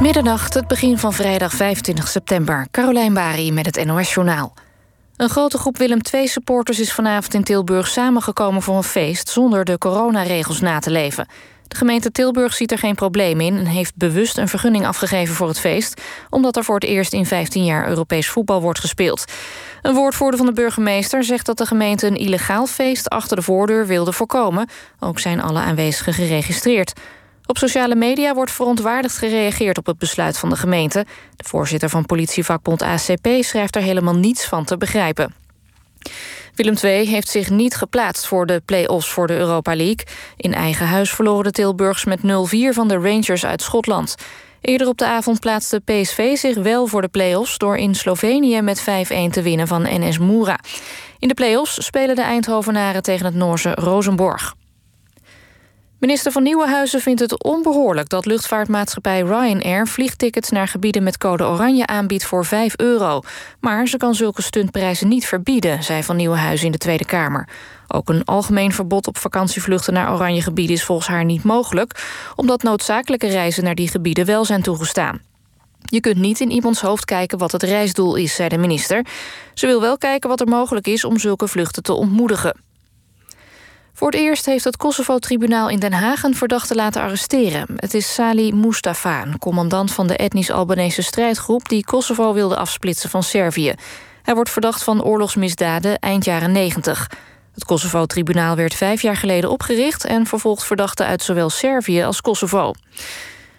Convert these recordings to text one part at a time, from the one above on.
Middernacht, het begin van vrijdag 25 september. Carolijn Bari met het NOS Journaal. Een grote groep Willem II-supporters is vanavond in Tilburg samengekomen voor een feest... zonder de coronaregels na te leven. De gemeente Tilburg ziet er geen probleem in... en heeft bewust een vergunning afgegeven voor het feest... omdat er voor het eerst in 15 jaar Europees voetbal wordt gespeeld. Een woordvoerder van de burgemeester zegt dat de gemeente... een illegaal feest achter de voordeur wilde voorkomen. Ook zijn alle aanwezigen geregistreerd. Op sociale media wordt verontwaardigd gereageerd op het besluit van de gemeente. De voorzitter van politievakbond ACP schrijft er helemaal niets van te begrijpen. Willem II heeft zich niet geplaatst voor de play-offs voor de Europa League. In eigen huis verloren de Tilburgs met 0-4 van de Rangers uit Schotland. Eerder op de avond plaatste PSV zich wel voor de play-offs... door in Slovenië met 5-1 te winnen van NS Moura. In de play-offs spelen de Eindhovenaren tegen het Noorse Rosenborg. Minister van Nieuwenhuizen vindt het onbehoorlijk dat luchtvaartmaatschappij Ryanair vliegtickets naar gebieden met code oranje aanbiedt voor 5 euro. Maar ze kan zulke stuntprijzen niet verbieden, zei Van Nieuwenhuizen in de Tweede Kamer. Ook een algemeen verbod op vakantievluchten naar oranje gebieden is volgens haar niet mogelijk, omdat noodzakelijke reizen naar die gebieden wel zijn toegestaan. Je kunt niet in iemands hoofd kijken wat het reisdoel is, zei de minister. Ze wil wel kijken wat er mogelijk is om zulke vluchten te ontmoedigen. Voor het eerst heeft het Kosovo-tribunaal in Den Haag een verdachte laten arresteren. Het is Sali Mustafa, een commandant van de etnisch-Albanese strijdgroep... die Kosovo wilde afsplitsen van Servië. Hij wordt verdacht van oorlogsmisdaden eind jaren 90. Het Kosovo-tribunaal werd vijf jaar geleden opgericht... en vervolgt verdachten uit zowel Servië als Kosovo.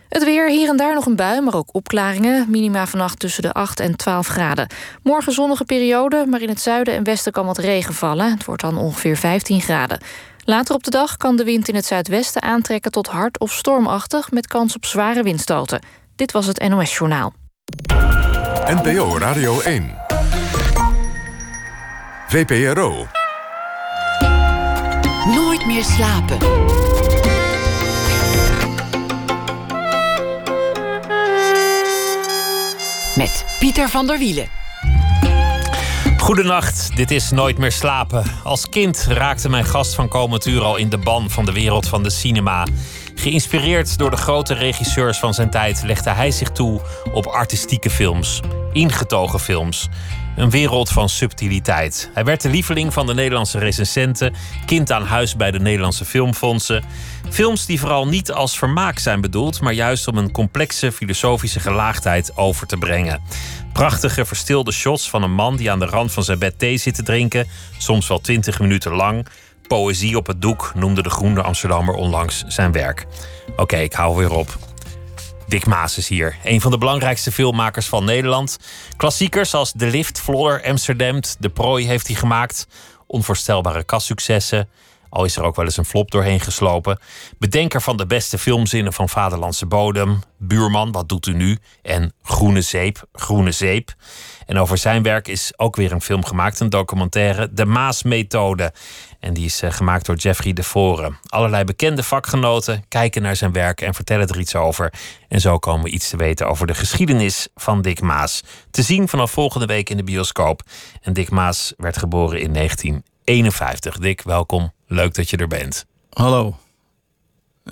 Het weer, hier en daar nog een bui, maar ook opklaringen. Minima vannacht tussen de 8 en 12 graden. Morgen zonnige periode, maar in het zuiden en westen kan wat regen vallen. Het wordt dan ongeveer 15 graden. Later op de dag kan de wind in het zuidwesten aantrekken tot hard of stormachtig... met kans op zware windstoten. Dit was het NOS Journaal. NPO Radio 1. VPRO. Nooit meer slapen. Met Pieter van der Wielen. Goedenacht, dit is Nooit meer slapen. Als kind raakte mijn gast van komend al in de ban van de wereld van de cinema. Geïnspireerd door de grote regisseurs van zijn tijd legde hij zich toe op artistieke films, ingetogen films. Een wereld van subtiliteit. Hij werd de lieveling van de Nederlandse recensenten, kind aan huis bij de Nederlandse filmfondsen. Films die vooral niet als vermaak zijn bedoeld, maar juist om een complexe filosofische gelaagdheid over te brengen. Prachtige verstilde shots van een man die aan de rand van zijn bed thee zit te drinken, soms wel twintig minuten lang. Poëzie op het doek noemde de Groene Amsterdammer onlangs zijn werk. Oké, ik hou weer op. Dick Maas is hier, een van de belangrijkste filmmakers van Nederland. Klassiekers als De Lift, Vlodder, Amsterdam, De Prooi heeft hij gemaakt. Onvoorstelbare kassuccessen. Al is er ook wel eens een flop doorheen geslopen. Bedenker van de beste filmzinnen van Vaderlandse Bodem. Buurman, wat doet u nu? En Groene Zeep, Groene Zeep. En over zijn werk is ook weer een film gemaakt, een documentaire, De Maas-methode. En die is eh, gemaakt door Jeffrey de Voren. Allerlei bekende vakgenoten kijken naar zijn werk en vertellen er iets over. En zo komen we iets te weten over de geschiedenis van Dick Maas. Te zien vanaf volgende week in de bioscoop. En Dick Maas werd geboren in 1951. Dick, welkom. Leuk dat je er bent. Hallo.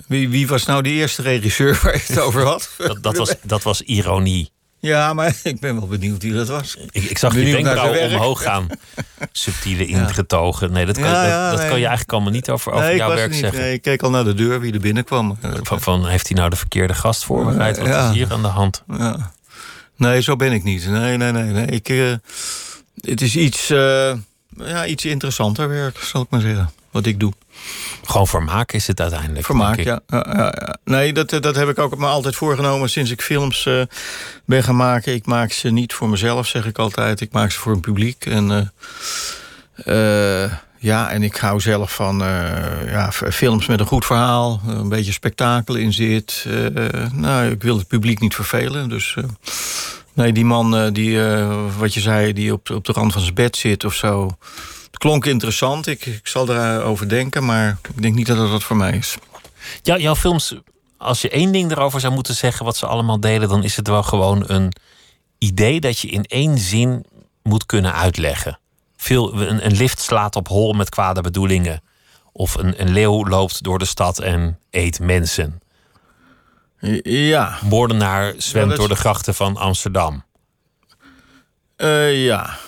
Wie, wie was nou de eerste regisseur waar je het over had? Dat, dat, was, dat was ironie. Ja, maar ik ben wel benieuwd wie dat was. Ik, ik zag je Benieuwd zijn werk. omhoog gaan. Subtiele ingetogen. Nee, dat kan, Ja, dat, ja, dat nee. kan je eigenlijk allemaal niet over, over nee, ik jouw er werk zeggen. Nee, ik keek al naar de deur wie er binnenkwam. Van, van, heeft hij nou de verkeerde gast voorbereid? Wat Ja. is hier aan de hand? Ja. Nee, zo ben ik niet. Nee, nee, nee. nee. Ik, eh, het is iets, eh, ja, iets interessanter werk, zal ik maar zeggen. Wat ik doe. Gewoon vermaak is het uiteindelijk. Vermaak, ja. Ja. Nee, dat, dat heb ik ook me altijd voorgenomen sinds ik films eh, ben gaan maken. Ik maak ze niet voor mezelf, zeg ik altijd. Ik maak ze voor een publiek. En, eh, eh, ja, en ik hou zelf van eh, ja, films met een goed verhaal. Een beetje spektakel in zit. Eh, nou, ik wil het publiek niet vervelen. Dus eh, nee, die man eh, die, eh, wat je zei, die op, op de rand van zijn bed zit of zo... Klonk interessant. Ik, ik zal erover denken, maar ik denk niet dat het wat voor mij is. Ja, jouw films, als je één ding erover zou moeten zeggen wat ze allemaal delen, dan is het wel gewoon een idee dat je in één zin moet kunnen uitleggen. Veel, een, een lift slaat op hol met kwade bedoelingen. Of een, een leeuw loopt door de stad en eet mensen. Ja. Moordenaar zwemt Ja, dat- door de grachten van Amsterdam. Eh, ja.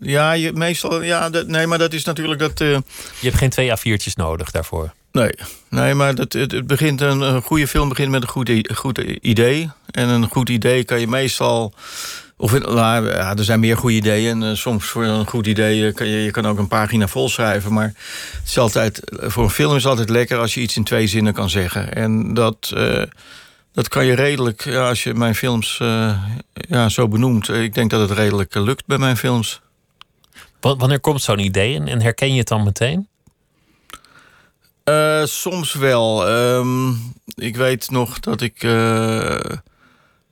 Ja, je, meestal... Ja, dat, nee, maar dat is natuurlijk dat... eh, Je hebt geen twee A4'tjes nodig daarvoor. Nee, nee maar dat, het, het begint een, een goede film begint met een goed, goed idee. En een goed idee kan je meestal. Of in- nou, ja, er zijn meer goede ideeën. En eh, soms voor een goed idee eh, kan je, je kan ook een pagina vol schrijven. Maar het is altijd, voor een film is het altijd lekker als je iets in twee zinnen kan zeggen. En dat, dat kan je redelijk, ja, als je mijn films ja, zo benoemt. Ik denk dat het redelijk lukt bij mijn films. Wa- Wanneer komt zo'n idee en, en herken je het dan meteen? Eh, soms wel. Ehm, ik weet nog dat ik. eh,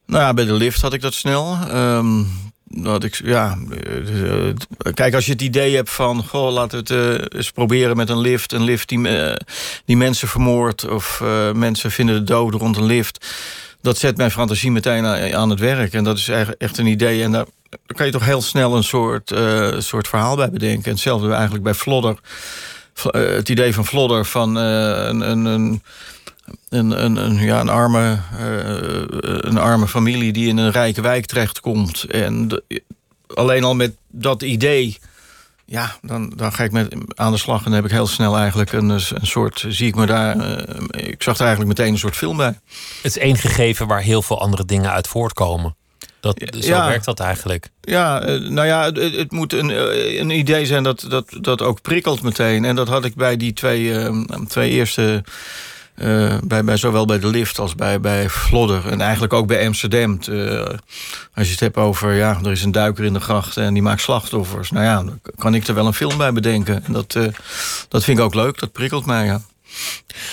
nou ja, bij de lift had ik dat snel. Ehm, dat ik, ja, eh, kijk, als je het idee hebt van. Goh, laten we het eens proberen met een lift. Een lift die, die mensen vermoordt. Of mensen vinden de dood rond een lift. Dat zet mijn fantasie meteen aan, aan het werk. En dat is echt een idee. En daar, daar kan je toch heel snel een soort, eh, soort verhaal bij bedenken. En hetzelfde eigenlijk bij Flodder. V- eh, het idee van Flodder van eh, een, een, een, een, een, een, ja, een, arme, een arme familie die in een rijke wijk terechtkomt. En alleen al met dat idee, ja, dan, dan ga ik met, aan de slag en dan heb ik heel snel eigenlijk een, een soort, zie ik me daar, ik zag er eigenlijk meteen een soort film bij. Het is één gegeven waar heel veel andere dingen uit voortkomen. Dat, zo Ja. werkt dat eigenlijk. Ja, eh, nou ja, het, het moet een, eh, een idee zijn dat, dat, dat ook prikkelt meteen. En dat had ik bij die twee, eh, twee eerste... bij, bij, zowel bij de lift als bij, bij Flodder. En eigenlijk ook bij Amsterdam. Als je het hebt over, ja, er is een duiker in de gracht en die maakt slachtoffers. Nou ja, dan kan ik er wel een film bij bedenken. En dat, dat vind ik ook leuk, dat prikkelt mij, ja.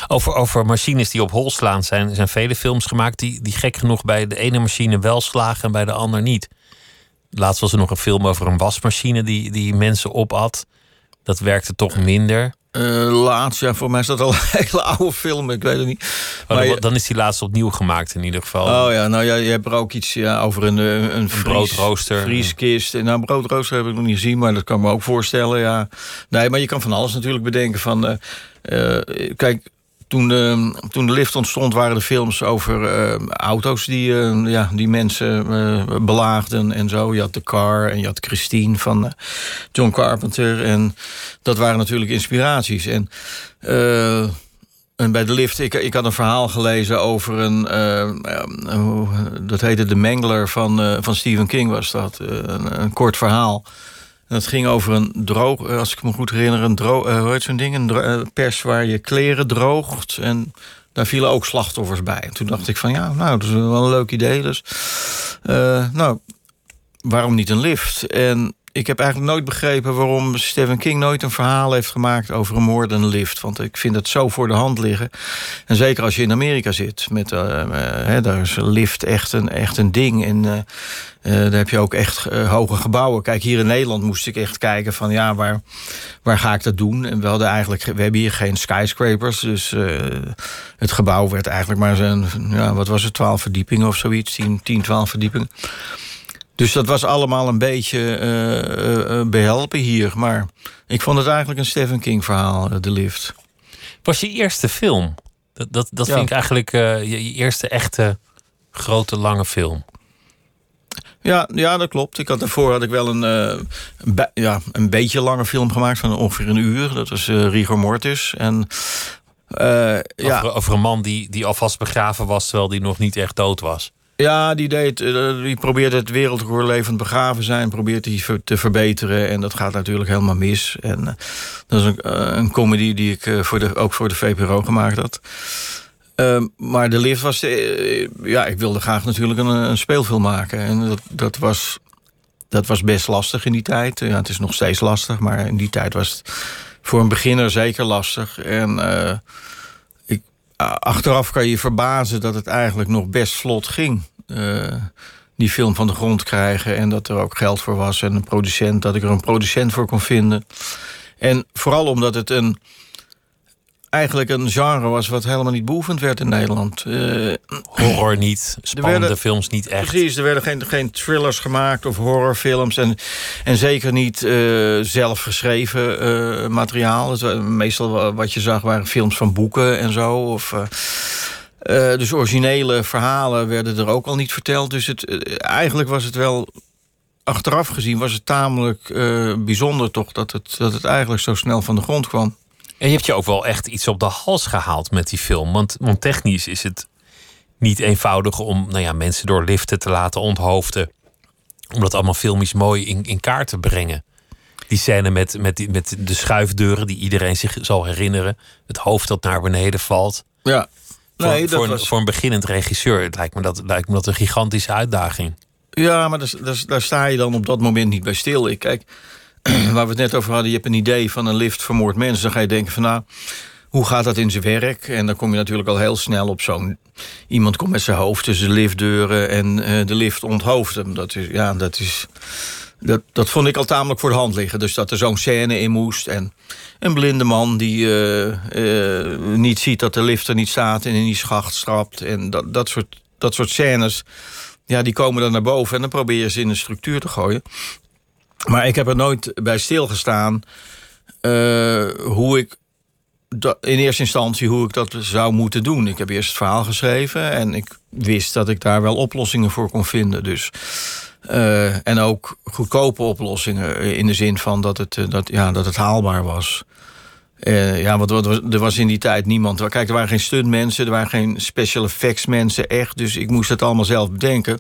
Over, over machines die op hol slaan zijn, zijn vele films gemaakt die, die gek genoeg bij de ene machine wel slagen en bij de ander niet. Laatst was er nog een film over een wasmachine die, die mensen opat. Dat werkte toch minder. Eh, laatst, ja, voor mij is dat al een hele oude film, ik weet het niet. Oh, Maar dan, is die laatst opnieuw gemaakt in ieder geval. Oh ja, nou ja, je hebt er ook iets ja, over een, eh, een, een broodrooster. Vrieskist. Nou, broodrooster heb ik nog niet gezien, maar dat kan ik me ook voorstellen. Ja. Nee, maar je kan van alles natuurlijk bedenken. Van, eh, kijk, toen, eh, toen de lift ontstond, waren er films over eh, auto's die, eh, ja, die mensen eh, belaagden en zo. Je had The Car en je had Christine van John Carpenter. En dat waren natuurlijk inspiraties. En. en bij de lift, ik, ik had een verhaal gelezen over een. dat heette De Mangler van, van Stephen King, was dat. Een kort verhaal. Dat ging over een droog, eh, als ik me goed herinner, een droog, hoe heet zo'n ding? Een eh, pers waar je kleren droogt. En daar vielen ook slachtoffers bij. En toen dacht ik van ja, nou, dat is wel een leuk idee. Dus, eh, nou, waarom niet een lift? En ik heb eigenlijk nooit begrepen waarom Stephen King nooit een verhaal heeft gemaakt over een moord en een lift. Want ik vind het zo voor de hand liggen. En zeker als je in Amerika zit. Met, eh, eh, daar is lift echt een, echt een ding. En eh, daar heb je ook echt hoge gebouwen. Kijk, hier in Nederland moest ik echt kijken van ja, waar, waar ga ik dat doen? En we hadden eigenlijk, we hebben hier geen skyscrapers. Dus het gebouw werd eigenlijk maar zijn, ja, wat was het, 12 verdiepingen of zoiets, 10, 10 12 verdiepingen. Dus dat was allemaal een beetje eh, eh, eh, behelpen hier. Maar ik vond het eigenlijk een Stephen King verhaal, De Lift. Was je eerste film? Dat, dat, dat Ja. vind ik eigenlijk je, je eerste echte grote lange film. Ja, ja, dat klopt. Ik had daarvoor had ik wel een, be- ja, een beetje lange film gemaakt van ongeveer een uur. Dat was Rigor Mortis. En eh, ja, Over, over een man die, die alvast begraven was terwijl die nog niet echt dood was. Ja, die, deed, eh, die probeert het wereldrecord begraven zijn, probeert ver- te verbeteren. En dat gaat natuurlijk helemaal mis. En eh, dat is een, eh, een comedy die ik voor de, ook voor de VPRO gemaakt had. Ehm, maar de lift was. Ja, ik wilde graag natuurlijk een, een speelfilm maken. En dat, dat, was, dat was best lastig in die tijd. Ja, het is nog steeds lastig, maar in die tijd was het voor een beginner zeker lastig. En. Achteraf kan je je verbazen dat het eigenlijk nog best vlot ging. eh, die film van de grond krijgen. En dat er ook geld voor was. En een producent, dat ik er een producent voor kon vinden. En vooral omdat het een. Eigenlijk een genre was wat helemaal niet beoefend werd in Nederland. Eh, Horror niet, spannende werden- films niet echt. Precies, er werden geen, geen thrillers gemaakt of horrorfilms. En, en zeker niet eh, zelf geschreven eh, materiaal. Meestal wa- wat je zag waren films van boeken en zo. Of, dus originele verhalen werden er ook al niet verteld. Dus het, eigenlijk was het wel achteraf gezien was het tamelijk uh, bijzonder toch dat het, dat het eigenlijk zo snel van de grond kwam. En je hebt je ook wel echt iets op de hals gehaald met die film. Want, want technisch is het niet eenvoudig om nou ja, mensen door liften te laten onthoofden. Om dat allemaal filmisch mooi in, in kaart te brengen. Die scène met, met, die, met de schuifdeuren die iedereen zich zal herinneren. Het hoofd dat naar beneden valt. Ja. Nee, voor, dat voor, was... een, voor een beginnend regisseur het lijkt me dat, lijkt me dat een gigantische uitdaging. Ja, maar daar, daar, daar, sta je dan op dat moment niet bij stil. Ik, kijk, waar we het net over hadden, je hebt een idee van een lift vermoord mensen. Dan ga je denken van nou, hoe gaat dat in zijn werk? En dan kom je natuurlijk al heel snel op zo'n... Iemand komt met zijn hoofd tussen de liftdeuren en uh, de lift onthoofd hem. Dat is, ja, dat is... Dat, dat vond ik al tamelijk voor de hand liggen. Dus dat er zo'n scène in moest. En een blinde man die uh, uh, niet ziet dat de lift er niet staat... en in die schacht strapt. En dat, dat, soort, dat soort scènes ja, die komen dan naar boven en dan probeer je ze in een structuur te gooien. Maar ik heb er nooit bij stilgestaan uh, hoe ik in eerste instantie hoe ik dat zou moeten doen. Ik heb eerst het verhaal geschreven en ik wist dat ik daar wel oplossingen voor kon vinden. Dus, uh, en ook goedkope oplossingen in de zin van dat het, uh, dat, ja, dat het haalbaar was. Ja, want, er was in die tijd niemand. Kijk, er waren geen stuntmensen, er waren geen special effects mensen, echt. Dus ik moest het allemaal zelf bedenken.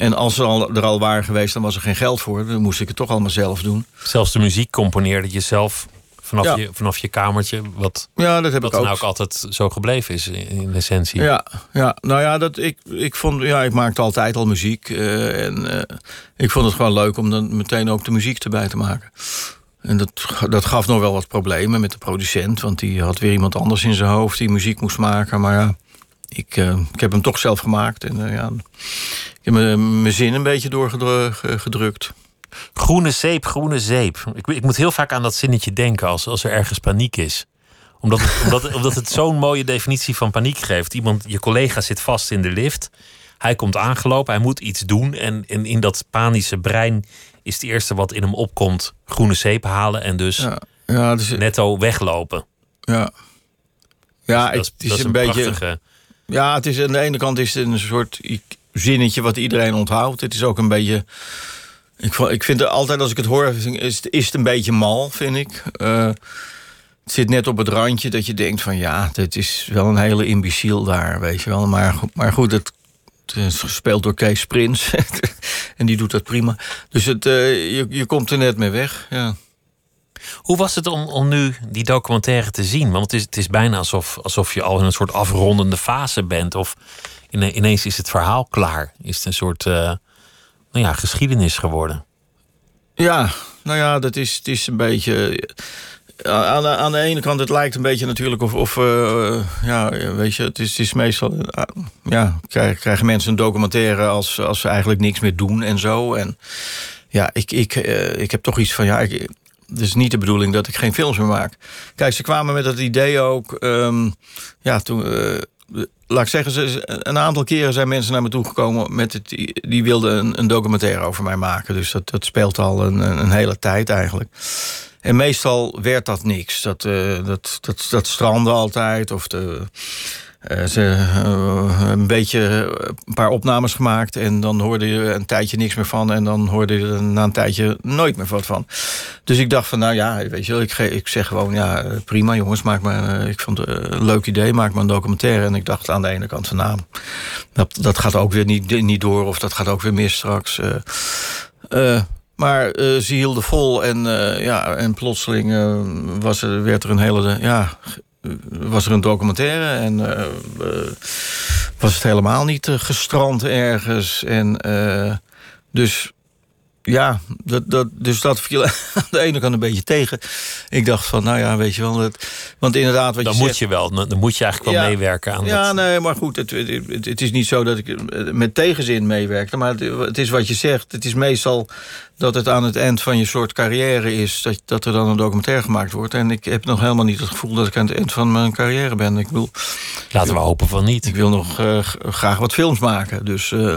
En als ze al, er al waren geweest, dan was er geen geld voor. Dan moest ik het toch allemaal zelf doen. Zelfs de muziek componeerde je zelf vanaf, ja. je, vanaf je kamertje. Wat, ja, dat heb wat ik ook. nou ook altijd zo gebleven is in essentie. Ja, ja nou ja, dat, ik, ik, vond, ja, ik maakte altijd al muziek. Uh, en uh, ik vond het gewoon leuk om dan meteen ook de muziek erbij te maken. En dat, dat gaf nog wel wat problemen met de producent. Want die had weer iemand anders in zijn hoofd die muziek moest maken. Maar ja, ik, uh, ik heb hem toch zelf gemaakt. En ja, heb mijn zin een beetje doorgedrukt. Groene zeep, groene zeep. Ik, ik, moet heel vaak aan dat zinnetje denken als, als er ergens paniek is. Omdat, omdat, omdat het zo'n mooie definitie van paniek geeft. Iemand, je collega zit vast in de lift. Hij komt aangelopen, hij moet iets doen. En, en in dat panische brein is het eerste wat in hem opkomt groene zeep halen en dus, ja, ja, dus netto weglopen. Ja, ja dus het is, is een, een, beetje. Prachtige... Ja, het is aan de ene kant is het een soort zinnetje wat iedereen onthoudt. Het is ook een beetje. Ik, ik vind het altijd als ik het hoor, is het, is het een beetje mal, vind ik. Uh, het zit net op het randje dat je denkt van ja, dit is wel een hele imbeciel daar, weet je wel. Maar, maar goed, het het is gespeeld door Kees Prins. en die doet dat prima. Dus het, uh, je, je komt er net mee weg. Ja. Hoe was het om, om nu die documentaire te zien? Want het is, het is bijna alsof, alsof je al in een soort afrondende fase bent. Of ineens is het verhaal klaar. Is het een soort uh, nou ja, geschiedenis geworden? Ja, nou ja, dat is, het is een beetje aan de, aan de ene kant, het lijkt een beetje natuurlijk of, of uh, ja, weet je, het is, het is meestal, ja, krijgen, mensen een documentaire als, als ze eigenlijk niks meer doen en zo. En ja, ik, ik, ik heb toch iets van, ja, ik, het is niet de bedoeling dat ik geen films meer maak. Kijk, ze kwamen met dat idee ook, um, ja, toen, laat ik zeggen, ze, een aantal keren zijn mensen naar me toe gekomen met het, die, wilden een, een documentaire over mij maken. Dus dat, dat speelt al een, een hele tijd eigenlijk. En meestal werd dat niks. Dat, uh, dat, dat, dat strandde altijd. Of de, uh, ze uh, een beetje een paar opnames gemaakt. En dan hoorde je een tijdje niks meer van. En dan hoorde je er na een tijdje nooit meer wat van. Dus ik dacht van, nou ja, weet je wel, ik, ik zeg gewoon, ja, prima jongens, maak maar. Ik vond het een leuk idee, maak maar een documentaire. En ik dacht aan de ene kant van, nou, dat, dat gaat ook weer niet, niet door. Of dat gaat ook weer mis straks. Maar ze hielden vol en, ja, en plotseling was er, werd er een hele. Ja, was er een documentaire en was het helemaal niet gestrand ergens. En dus ja, dat, dat, dus dat viel aan de ene kant een beetje tegen. Ik dacht van, nou ja, weet je wel. Dat, want inderdaad, wat dan je moet zegt, je wel, dan moet je eigenlijk wel Ja. meewerken aan Ja, dat. nee, maar goed, het, het, het is niet zo dat ik met tegenzin meewerkte. Maar het, het is wat je zegt. Het is meestal dat het aan het eind van je soort carrière is... Dat, dat er dan een documentaire gemaakt wordt. En ik heb nog helemaal niet het gevoel dat ik aan het eind van mijn carrière ben. Ik bedoel, Laten we hopen van niet. ik wil nog eh, graag wat films maken. Dus eh,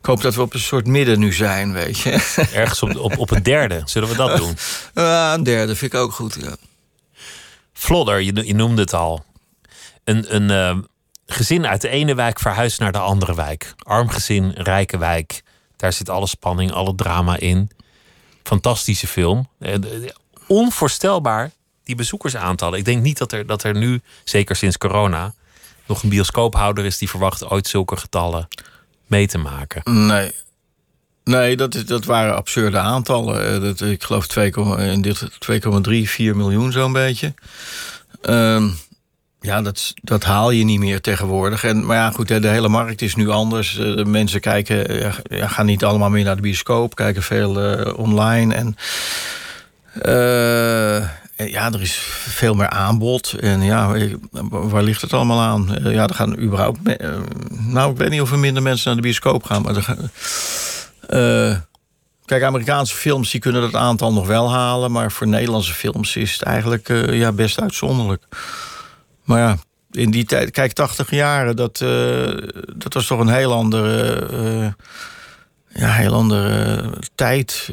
ik hoop dat we op een soort midden nu zijn, weet je. Ergens op, op, op een derde, zullen we dat doen? Een derde vind ik ook goed, ja. Flodder, je, je noemde het al. Een, een, eh, gezin uit de ene wijk verhuist naar de andere wijk. Arm gezin, rijke wijk. Daar zit alle spanning, alle drama in. Fantastische film. Eh, onvoorstelbaar, die bezoekersaantallen. Ik denk niet dat er, dat er nu, zeker sinds corona, nog een bioscoophouder is die verwacht ooit zulke getallen mee te maken. Nee. Nee, dat, is, dat waren absurde aantallen. Eh, dat, ik geloof 2, in dit 2,3, 4 miljoen zo'n beetje. Um, ja, dat, dat haal je niet meer tegenwoordig. En, maar ja, goed, de hele markt is nu anders. Eh, de mensen kijken, ja, gaan niet allemaal meer naar de bioscoop, kijken veel uh, online. En ja, er is veel meer aanbod. En ja, waar ligt het allemaal aan? ja, er gaan überhaupt. nou, ik weet niet of er minder mensen naar de bioscoop gaan, maar er gaan. Kijk, Amerikaanse films die kunnen dat aantal nog wel halen. Maar voor Nederlandse films is het eigenlijk ja, best uitzonderlijk. Maar ja, in die tijd, kijk, 80 jaren, dat, uh, dat was toch een heel andere, uh, ja, heel andere tijd.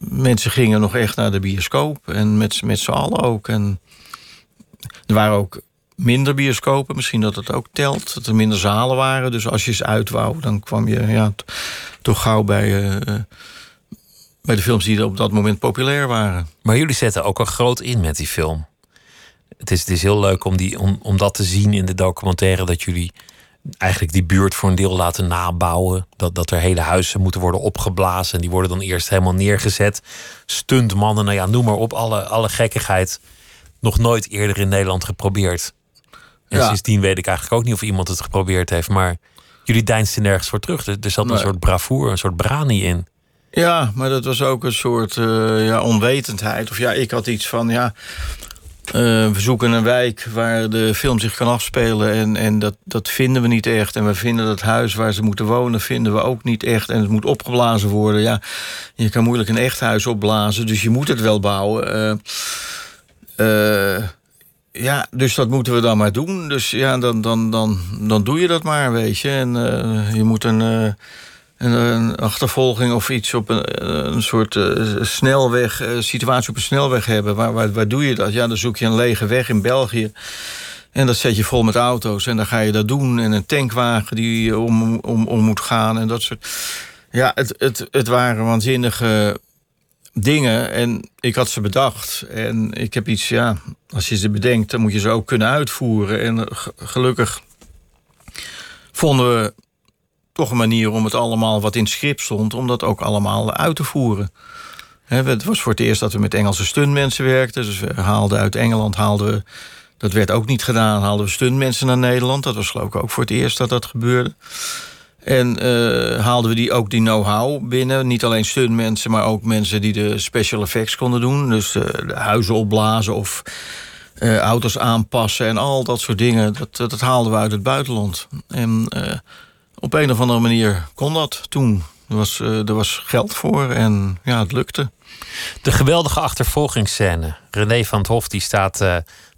Mensen gingen nog echt naar de bioscoop en met, met z'n allen ook. En er waren ook minder bioscopen, misschien dat het ook telt. Dat er minder zalen waren. Dus als je eens uit wou, dan kwam je ja, toch gauw bij, bij de films die op dat moment populair waren. Maar jullie zetten ook al groot in met die film het is, het is heel leuk om, die, om, om dat te zien in de documentaire. Dat jullie eigenlijk die buurt voor een deel laten nabouwen. Dat, dat er hele huizen moeten worden opgeblazen. En die worden dan eerst helemaal neergezet. Stuntmannen, nou ja, noem maar op. Alle, alle gekkigheid. Nog nooit eerder in Nederland geprobeerd. En ja. sindsdien weet ik eigenlijk ook niet of iemand het geprobeerd heeft. Maar jullie deinsten nergens voor terug. Er, zat een soort bravoure, een soort brani in. Ja, maar dat was ook een soort uh, ja, onwetendheid. Of ja, ik had iets van, ja, uh, we zoeken een wijk waar de film zich kan afspelen. En, en dat, dat vinden we niet echt. En we vinden dat huis waar ze moeten wonen, vinden we ook niet echt. En het moet opgeblazen worden. Ja, je kan moeilijk een echt huis opblazen, dus je moet het wel bouwen. Uh, ja, dus dat moeten we dan maar doen. Dus ja, dan, dan, dan, dan doe je dat maar, weet je. En je moet een een, achtervolging of iets op een, een soort uh, snelweg, situatie op een snelweg hebben. Waar, waar, waar doe je dat? Ja, dan zoek je een lege weg in België. En dat zet je vol met auto's en dan ga je dat doen. En een tankwagen die om, om, om moet gaan en dat soort. Ja, het, het, het waren waanzinnige dingen en ik had ze bedacht. En ik heb iets, ja, als je ze bedenkt, dan moet je ze ook kunnen uitvoeren. En gelukkig vonden we toch een manier om het allemaal wat in het script stond, om dat ook allemaal uit te voeren. het was voor het eerst dat we met Engelse stuntmensen werkten. Dus we haalden uit Engeland, haalden we, dat werd ook niet gedaan, haalden we stuntmensen naar Nederland. Dat was geloof ik ook voor het eerst dat dat gebeurde. En uh, haalden we die ook die know-how binnen. Niet alleen stuntmensen, maar ook mensen die de special effects konden doen. Dus huizen opblazen of uh, auto's aanpassen en al dat soort dingen. Dat, dat haalden we uit het buitenland. En op een of andere manier kon dat toen. Er was, er was geld voor en ja, het lukte. De geweldige achtervolgingsscène. René van het Hof die staat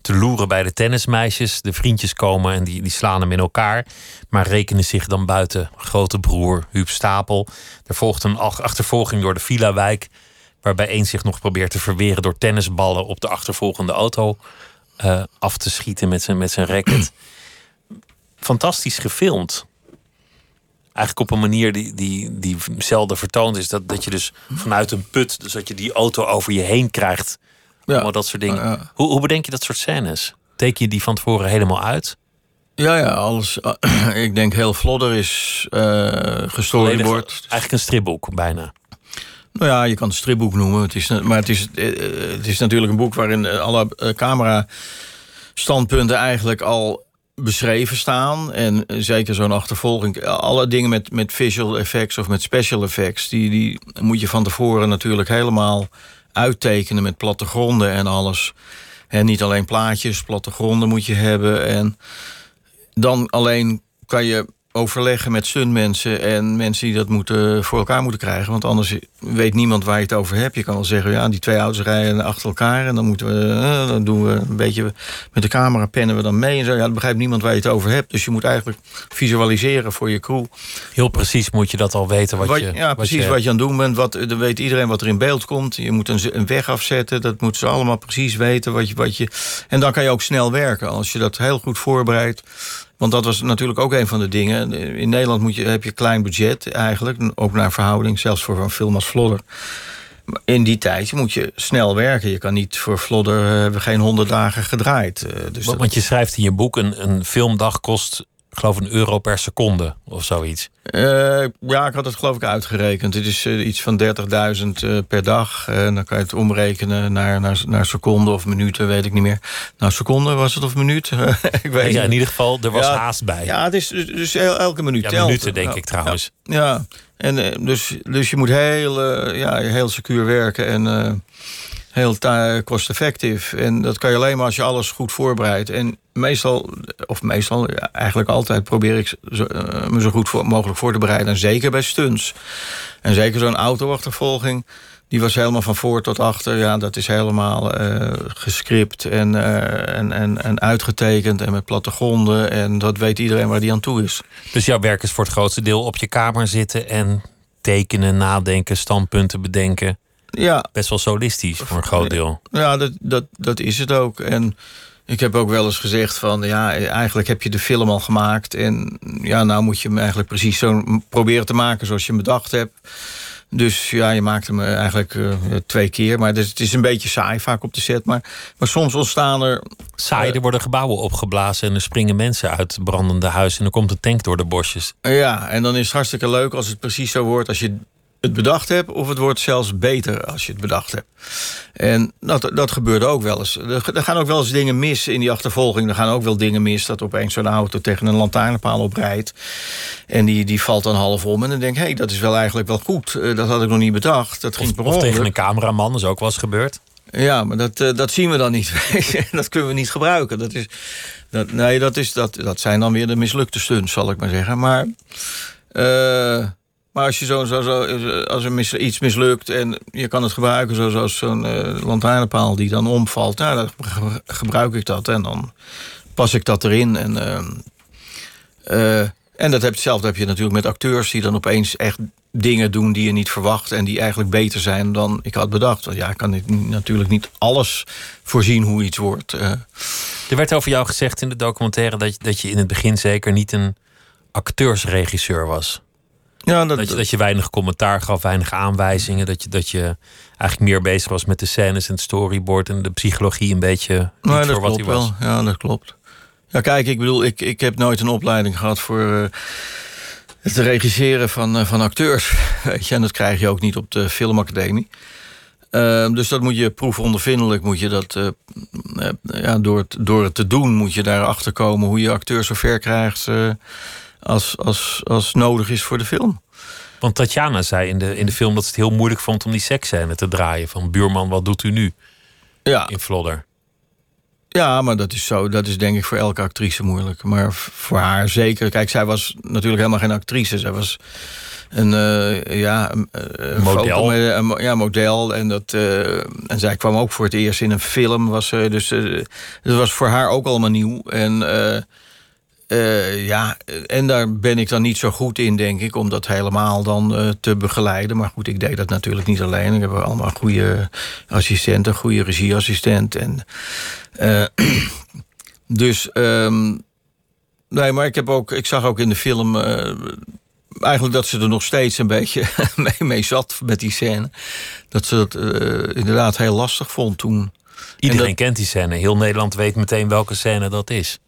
te loeren bij de tennismeisjes. De vriendjes komen en die, die slaan hem in elkaar. Maar rekenen zich dan buiten grote broer Huub Stapel. Er volgt een achtervolging door de villa-wijk. Waarbij één zich nog probeert te verweren door tennisballen op de achtervolgende auto uh, af te schieten met zijn, met zijn racket. Fantastisch gefilmd eigenlijk op een manier die, die, die zelden vertoond is. Dat, dat je dus vanuit een put, dus dat je die auto over je heen krijgt. Ja. dat soort dingen. Hoe, hoe bedenk je dat soort scènes? Teken je die van tevoren helemaal uit? Ja, ja, alles. ik denk heel vlodder is uh, gestoryboard. Eigenlijk een stripboek, bijna. Nou ja, je kan het stripboek noemen. Het is, maar het is, eh, het is natuurlijk een boek waarin alle camera standpunten eigenlijk al beschreven staan. En zeker zo'n achtervolging. Alle dingen met, met visual effects of met special effects... Die, die moet je van tevoren natuurlijk helemaal uittekenen... met plattegronden en alles. En niet alleen plaatjes, plattegronden moet je hebben. En dan alleen kan je overleggen met stuntmensen en mensen die dat moeten, voor elkaar moeten krijgen. Want anders weet niemand waar je het over hebt. Je kan wel zeggen, ja, die twee auto's rijden achter elkaar... en dan, moeten we, eh, dan doen we een beetje met de camera pennen we dan mee. En zo. Ja, dan begrijpt niemand waar je het over hebt. Dus je moet eigenlijk visualiseren voor je crew. Heel precies moet je dat al weten. Wat, je, ja, precies wat je, aan het doen bent. Wat, dan weet iedereen wat er in beeld komt. Je moet een, een weg afzetten. Dat moeten ze allemaal precies weten. Wat je, wat je, en dan kan je ook snel werken. Als je dat heel goed voorbereidt Want dat was natuurlijk ook een van de dingen. In Nederland moet je, heb je klein budget eigenlijk. Ook naar verhouding, zelfs voor een film als Flodder. In die tijd moet je snel werken. Je kan niet voor Flodder uh, hebben geen honderd dagen gedraaid. Uh, dus want, want je schrijft in je boek: een, een filmdag kost ik geloof een euro per seconde of zoiets. Uh, ja, ik had het geloof ik uitgerekend. Het is uh, iets van 30.000 uh, per dag. En dan kan je het omrekenen naar, naar, naar seconden of minuten, weet ik niet meer. Nou, seconden was het of minuut? ik weet ja, in ieder geval, er was ja, haast bij. Ja, het is dus elke minuut ja, telt. minuten denk ik trouwens. Ja, ja. En, dus, dus je moet heel, ja, heel secuur werken en heel kost-effectief. En dat kan je alleen maar als je alles goed voorbereidt. En meestal, of meestal, eigenlijk altijd probeer ik uh, me zo goed mogelijk voor te bereiden. En zeker bij stunts. En zeker zo'n autoachtervolging. Die was helemaal van voor tot achter. Ja, dat is helemaal uh, gescript en, uh, en, en, en uitgetekend. En met plattegronden. En dat weet iedereen waar die aan toe is. Dus jouw werk is voor het grootste deel op je kamer zitten en tekenen, nadenken, standpunten bedenken. Ja. Best wel solistisch voor een groot deel. Ja, dat, dat, dat is het ook. En ik heb ook wel eens gezegd van... ja, eigenlijk heb je de film al gemaakt... en ja, nou moet je hem eigenlijk precies zo proberen te maken... zoals je hem bedacht hebt. Dus ja, je maakt hem eigenlijk uh, twee keer. Maar het is een beetje saai vaak op de set. Maar, maar soms ontstaan er... Saai, er worden gebouwen opgeblazen... en er springen mensen uit brandende huizen... en dan komt een tank door de bosjes. Ja, en dan is het hartstikke leuk als het precies zo wordt... als je het bedacht hebt, of het wordt zelfs beter als je het bedacht hebt. En dat, dat gebeurde ook wel eens. Er, gaan ook wel eens dingen mis in die achtervolging. Er gaan ook wel dingen mis dat opeens zo'n auto tegen een lantaarnpaal oprijdt. En die, die valt dan half om. En dan denk ik, hé, hey, dat is wel eigenlijk wel goed. Uh, dat had ik nog niet bedacht. Dat ging of, of tegen een cameraman, is ook wel eens gebeurd. Ja, maar dat, uh, dat zien we dan niet. dat kunnen we niet gebruiken. Dat, is, dat, nee, dat, is, dat, dat zijn dan weer de mislukte stunts, zal ik maar zeggen. Maar... Uh, maar als, je zo, zo, zo, als er iets mislukt en je kan het gebruiken... zoals zo'n uh, lantaarnpaal die dan omvalt... Nou, dan gebruik ik dat en dan pas ik dat erin. En, uh, en dat heb, hetzelfde heb je natuurlijk met acteurs... die dan opeens echt dingen doen die je niet verwacht... en die eigenlijk beter zijn dan ik had bedacht. Want ja, ik kan natuurlijk niet alles voorzien hoe iets wordt. Er werd over jou gezegd in de documentaire... dat, dat je in het begin zeker niet een acteursregisseur was... Ja, dat, dat, je, dat je weinig commentaar gaf, weinig aanwijzingen. Dat je, dat je eigenlijk meer bezig was met de scènes en het storyboard en de psychologie een beetje voor wat hij was. Wel. Ja, dat klopt. Ja, kijk, ik bedoel, ik, ik heb nooit een opleiding gehad voor uh, het regisseren van, uh, van acteurs. Weet je, en dat krijg je ook niet op de filmacademie. Uh, dus dat moet je proefondervindelijk, moet je dat, ja, door, het, door het te doen, moet je daarachter komen hoe je acteurs zover krijgt als, als, als nodig is voor de film. Want Tatjana zei in de, in de film dat ze het heel moeilijk vond om die seksscène te draaien. Van buurman, wat doet u nu? Ja. In Vlodder. Ja, maar dat is zo. Dat is denk ik voor elke actrice moeilijk. Maar voor haar zeker. Kijk, zij was natuurlijk helemaal geen actrice. Zij was een, uh, ja, een, model. Met, een, ja, model. En, dat, uh, en zij kwam ook voor het eerst in een film. Was, uh, dus het was voor haar ook allemaal nieuw. En uh, ja, en daar ben ik dan niet zo goed in, denk ik, om dat helemaal dan uh, te begeleiden. Maar goed, ik deed dat natuurlijk niet alleen. Ik heb allemaal goede assistenten, goede regieassistent. En, uh, dus, um, nee, maar ik, heb ook, ik zag ook in de film eigenlijk dat ze er nog steeds een beetje mee, mee zat met die scène. Dat ze dat inderdaad heel lastig vond toen. Iedereen dat, kent die scène. Heel Nederland weet meteen welke scène dat is.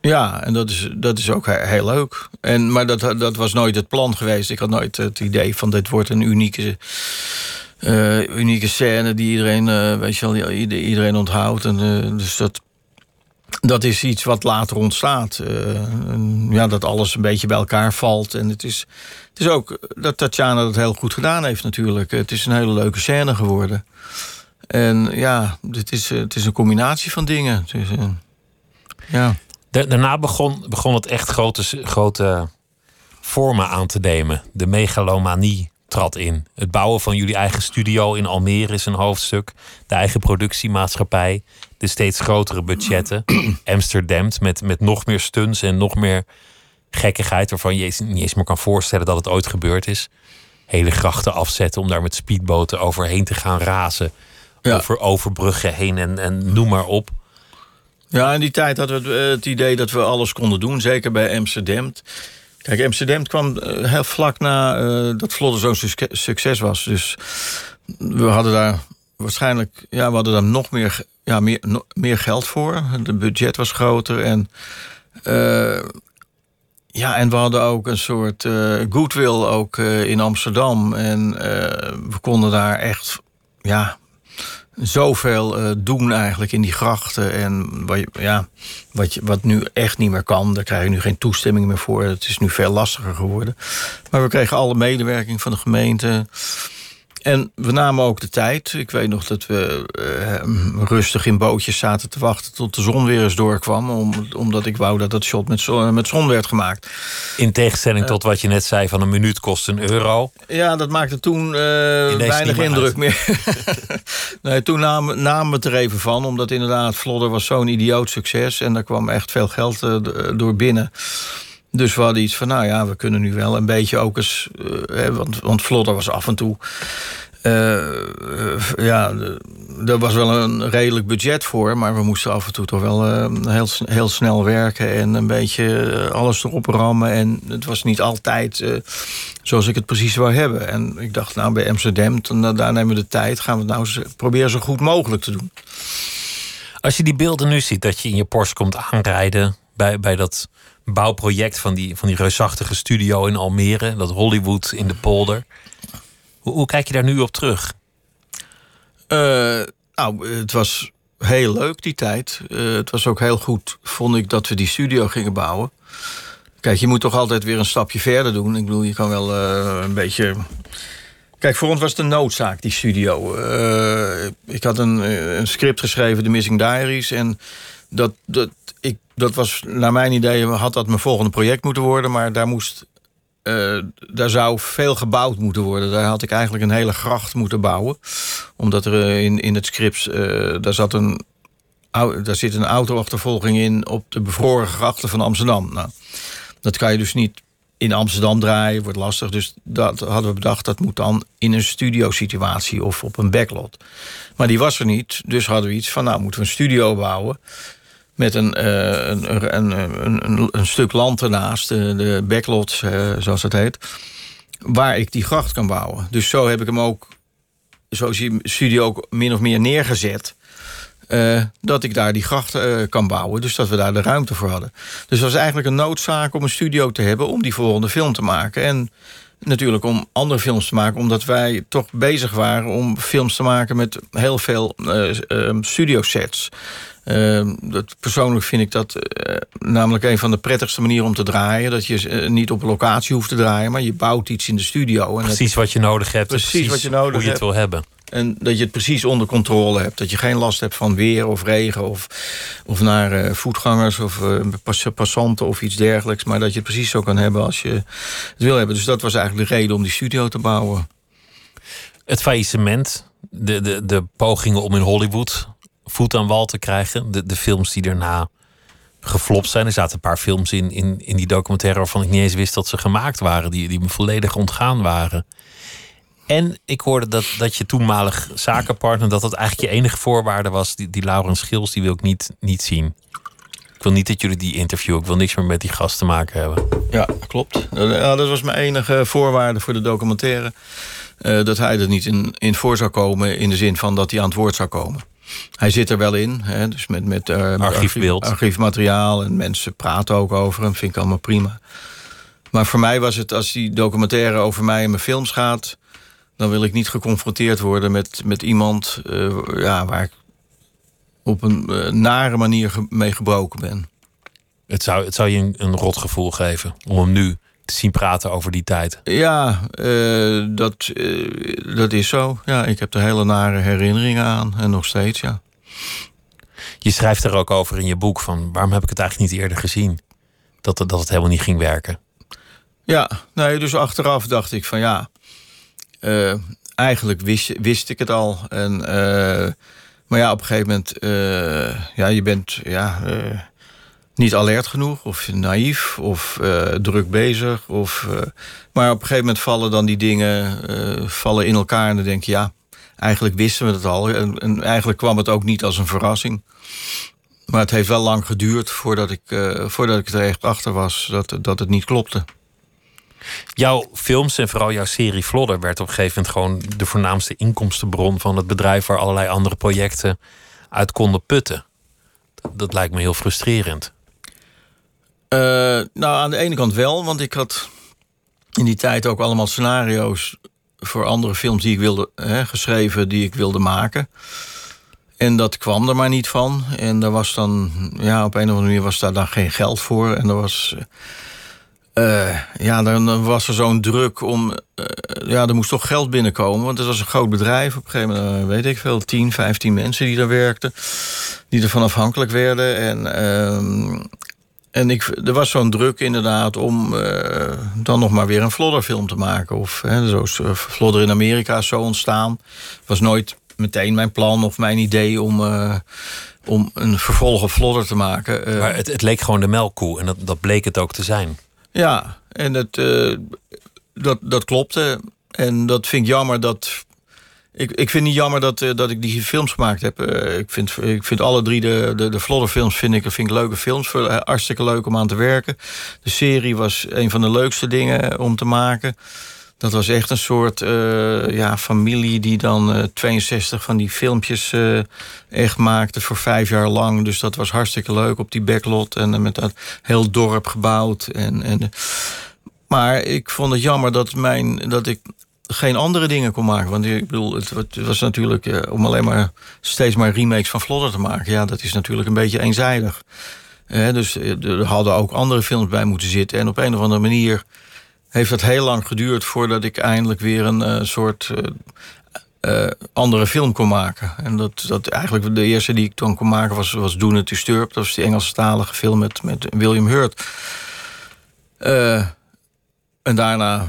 Ja, en dat is, dat is ook heel leuk. En, maar dat, dat was nooit het plan geweest. Ik had nooit het idee van dit wordt een unieke, uh, unieke scène die iedereen, uh, weet je wel, iedereen onthoudt. En, uh, dus dat, dat is iets wat later ontstaat. ja, dat alles een beetje bij elkaar valt. En het is, het is ook dat Tatjana dat heel goed gedaan heeft natuurlijk. Het is een hele leuke scène geworden. En ja, het is, het is een combinatie van dingen. Ja. Daarna begon, begon het echt grote, grote vormen aan te nemen. De megalomanie trad in. Het bouwen van jullie eigen studio in Almere is een hoofdstuk. De eigen productiemaatschappij. De steeds grotere budgetten. Amsterdam met, met nog meer stunts en nog meer gekkigheid... waarvan je niet eens meer kan voorstellen dat het ooit gebeurd is. Hele grachten afzetten om daar met speedboten overheen te gaan razen. Over overbruggen heen en, en noem maar op. Ja, in die tijd hadden we het, idee dat we alles konden doen. Zeker bij Amsterdam. Kijk, Amsterdam kwam heel vlak na dat Vlodder zo'n succes was. Dus we hadden daar waarschijnlijk... Ja, we hadden daar nog meer, ja, meer, meer geld voor. De budget was groter en... Ja, en we hadden ook een soort uh, goodwill ook in Amsterdam. En we konden daar echt ja, zoveel doen eigenlijk in die grachten. En wat, ja, wat, je, wat nu echt niet meer kan, daar krijg je nu geen toestemming meer voor. Het is nu veel lastiger geworden. Maar we kregen alle medewerking van de gemeente. En we namen ook de tijd. Ik weet nog dat we uh, rustig in bootjes zaten te wachten tot de zon weer eens doorkwam. Om, omdat ik wou dat dat shot met zon, met zon werd gemaakt. In tegenstelling tot wat je net zei van een minuut kost een euro. Ja, dat maakte toen uh, weinig indruk meer. nee, toen namen, namen we het er even van. Omdat inderdaad Vlodder was zo'n idioot succes. En daar kwam echt veel geld door binnen. Dus we hadden iets van, nou ja, we kunnen nu wel een beetje ook eens... Uh, want, want Vlodder was af en toe... Uh, ja, er was wel een redelijk budget voor... maar we moesten af en toe toch wel heel, heel snel werken... en een beetje alles erop rammen. En het was niet altijd zoals ik het precies wou hebben. En ik dacht, nou, bij Amsterdam, dan, daar nemen we de tijd... gaan we het nou proberen zo goed mogelijk te doen. Als je die beelden nu ziet, dat je in je Porsche komt aanrijden... bij, bij dat bouwproject van die, van die reusachtige studio in Almere, dat Hollywood in de polder. Hoe, kijk je daar nu op terug? Uh, nou, het was heel leuk die tijd. Uh, het was ook heel goed, vond ik, dat we die studio gingen bouwen. Kijk, je moet toch altijd weer een stapje verder doen. Ik bedoel, je kan wel uh, een beetje. Kijk, voor ons was het een noodzaak, die studio. ik had een, script geschreven, The Missing Diaries. En dat, dat, dat was naar mijn idee, had dat mijn volgende project moeten worden. Maar daar moest. Uh, daar zou veel gebouwd moeten worden. Daar had ik eigenlijk een hele gracht moeten bouwen. Omdat er eh, in, in het script. Uh, daar, zat een, daar zit een autoachtervolging in op de bevroren grachten van Amsterdam. Nou, dat kan je dus niet in Amsterdam draaien, wordt lastig. Dus dat hadden we bedacht, dat moet dan in een studiosituatie of op een backlot. Maar die was er niet, dus hadden we iets van, nou moeten we een studio bouwen met een, uh, een, een, een, een, stuk land ernaast, de, de backlot, uh, zoals het heet, waar ik die gracht kan bouwen. Dus zo heb ik hem ook, zo is die studio ook min of meer neergezet. Dat ik daar die gracht kan bouwen. Dus dat we daar de ruimte voor hadden. Dus het was eigenlijk een noodzaak om een studio te hebben om die volgende film te maken. En natuurlijk om andere films te maken, omdat wij toch bezig waren om films te maken met heel veel studio sets. Uh, dat, persoonlijk vind ik dat uh, namelijk een van de prettigste manieren om te draaien. Dat je uh, niet op locatie hoeft te draaien, maar je bouwt iets in de studio. En precies wat je nodig hebt. Precies, precies wat je nodig hoe je het wil hebben. En dat je het precies onder controle hebt. Dat je geen last hebt van weer of regen of, of naar eh, voetgangers of passanten of iets dergelijks. Maar dat je het precies zo kan hebben als je het wil hebben. Dus dat was eigenlijk de reden om die studio te bouwen. Het faillissement, de, de, de pogingen om in Hollywood voet aan wal te krijgen. De, de films die daarna geflopt zijn. Er zaten een paar films in, in, in die documentaire waarvan ik niet eens wist dat ze gemaakt waren. Die, die me volledig ontgaan waren. En ik hoorde dat, dat je toenmalig zakenpartner, dat dat eigenlijk je enige voorwaarde was. Die, die Laurens Schils, die wil ik niet, niet zien. Ik wil niet dat jullie die interviewen. Ik wil niks meer met die gast te maken hebben. Ja, klopt. Ja, dat was mijn enige voorwaarde voor de documentaire. Uh, dat hij er niet in, in voor zou komen in de zin van dat hij aan het woord zou komen. Hij zit er wel in, hè, dus met, met, uh, Archiefbeeld. archiefmateriaal en mensen praten ook over hem, vind ik allemaal prima. Maar voor mij was het, als die documentaire over mij en mijn films gaat, dan wil ik niet geconfronteerd worden met, met iemand uh, ja, waar ik op een uh, nare manier mee gebroken ben. Het zou, het zou je een, een rot gevoel geven om hem nu zien praten over die tijd. Ja, uh, dat, uh, dat is zo. Ja, ik heb er hele nare herinneringen aan. En nog steeds, ja. Je schrijft er ook over in je boek van... waarom heb ik het eigenlijk niet eerder gezien? Dat, dat het helemaal niet ging werken. Ja, nee, dus achteraf dacht ik van ja... Uh, eigenlijk wist, wist ik het al. En, maar ja, op een gegeven moment... ja, je bent... Ja, niet alert genoeg of naïef of uh, druk bezig. Of, uh, maar op een gegeven moment vallen dan die dingen uh, vallen in elkaar en dan denk je ja, eigenlijk wisten we het al. En, en, eigenlijk kwam het ook niet als een verrassing. Maar het heeft wel lang geduurd voordat ik, voordat ik er echt achter was dat, dat het niet klopte. Jouw films en vooral jouw serie Vlodder werd op een gegeven moment gewoon de voornaamste inkomstenbron van het bedrijf waar allerlei andere projecten uit konden putten. Dat lijkt me heel frustrerend. Uh, nou, aan de ene kant wel, want ik had in die tijd ook allemaal scenario's voor andere films die ik wilde hè, geschreven, die ik wilde maken. En dat kwam er maar niet van. En er was dan, ja, op een of andere manier was daar dan geen geld voor. En er was. Uh, ja, dan was er zo'n druk om. Uh, ja, er moest toch geld binnenkomen. Want het was een groot bedrijf. Op een gegeven moment, weet ik veel, 10, 15 mensen die daar werkten. Die ervan afhankelijk werden. En uh, en ik, er was zo'n druk inderdaad om uh, dan nog maar weer een Flodder-film te maken. Of hè, zo Flodder in Amerika is zo ontstaan. was nooit meteen mijn plan of mijn idee om, uh, om een vervolg op Flodder te maken. maar het, het, leek gewoon de melkkoe en dat, dat bleek het ook te zijn. Ja, en het, dat, dat klopte. En dat vind ik jammer dat ik, ik vind het jammer dat, uh, dat ik die films gemaakt heb. Uh, ik, vind, ik vind alle drie de, de, de Vlodder films vind ik, vind ik leuke films. Uh, hartstikke leuk om aan te werken. De serie was een van de leukste dingen om te maken. Dat was echt een soort ja, familie die dan 62 van die filmpjes echt maakte voor vijf jaar lang. Dus dat was hartstikke leuk op die backlot. En met dat heel dorp gebouwd. En, en, maar ik vond het jammer dat, mijn, dat ik geen andere dingen kon maken. Want ik bedoel, het, was natuurlijk eh, om alleen maar steeds maar remakes van Vlodder te maken. Ja, dat is natuurlijk een beetje eenzijdig. dus eh, er hadden ook andere films bij moeten zitten. En op een of andere manier heeft het heel lang geduurd voordat ik eindelijk weer een soort andere film kon maken. En dat, dat eigenlijk de eerste die ik toen kon maken was, was Doen het Disturb. Dat was die Engelstalige film met, met William Hurt. en daarna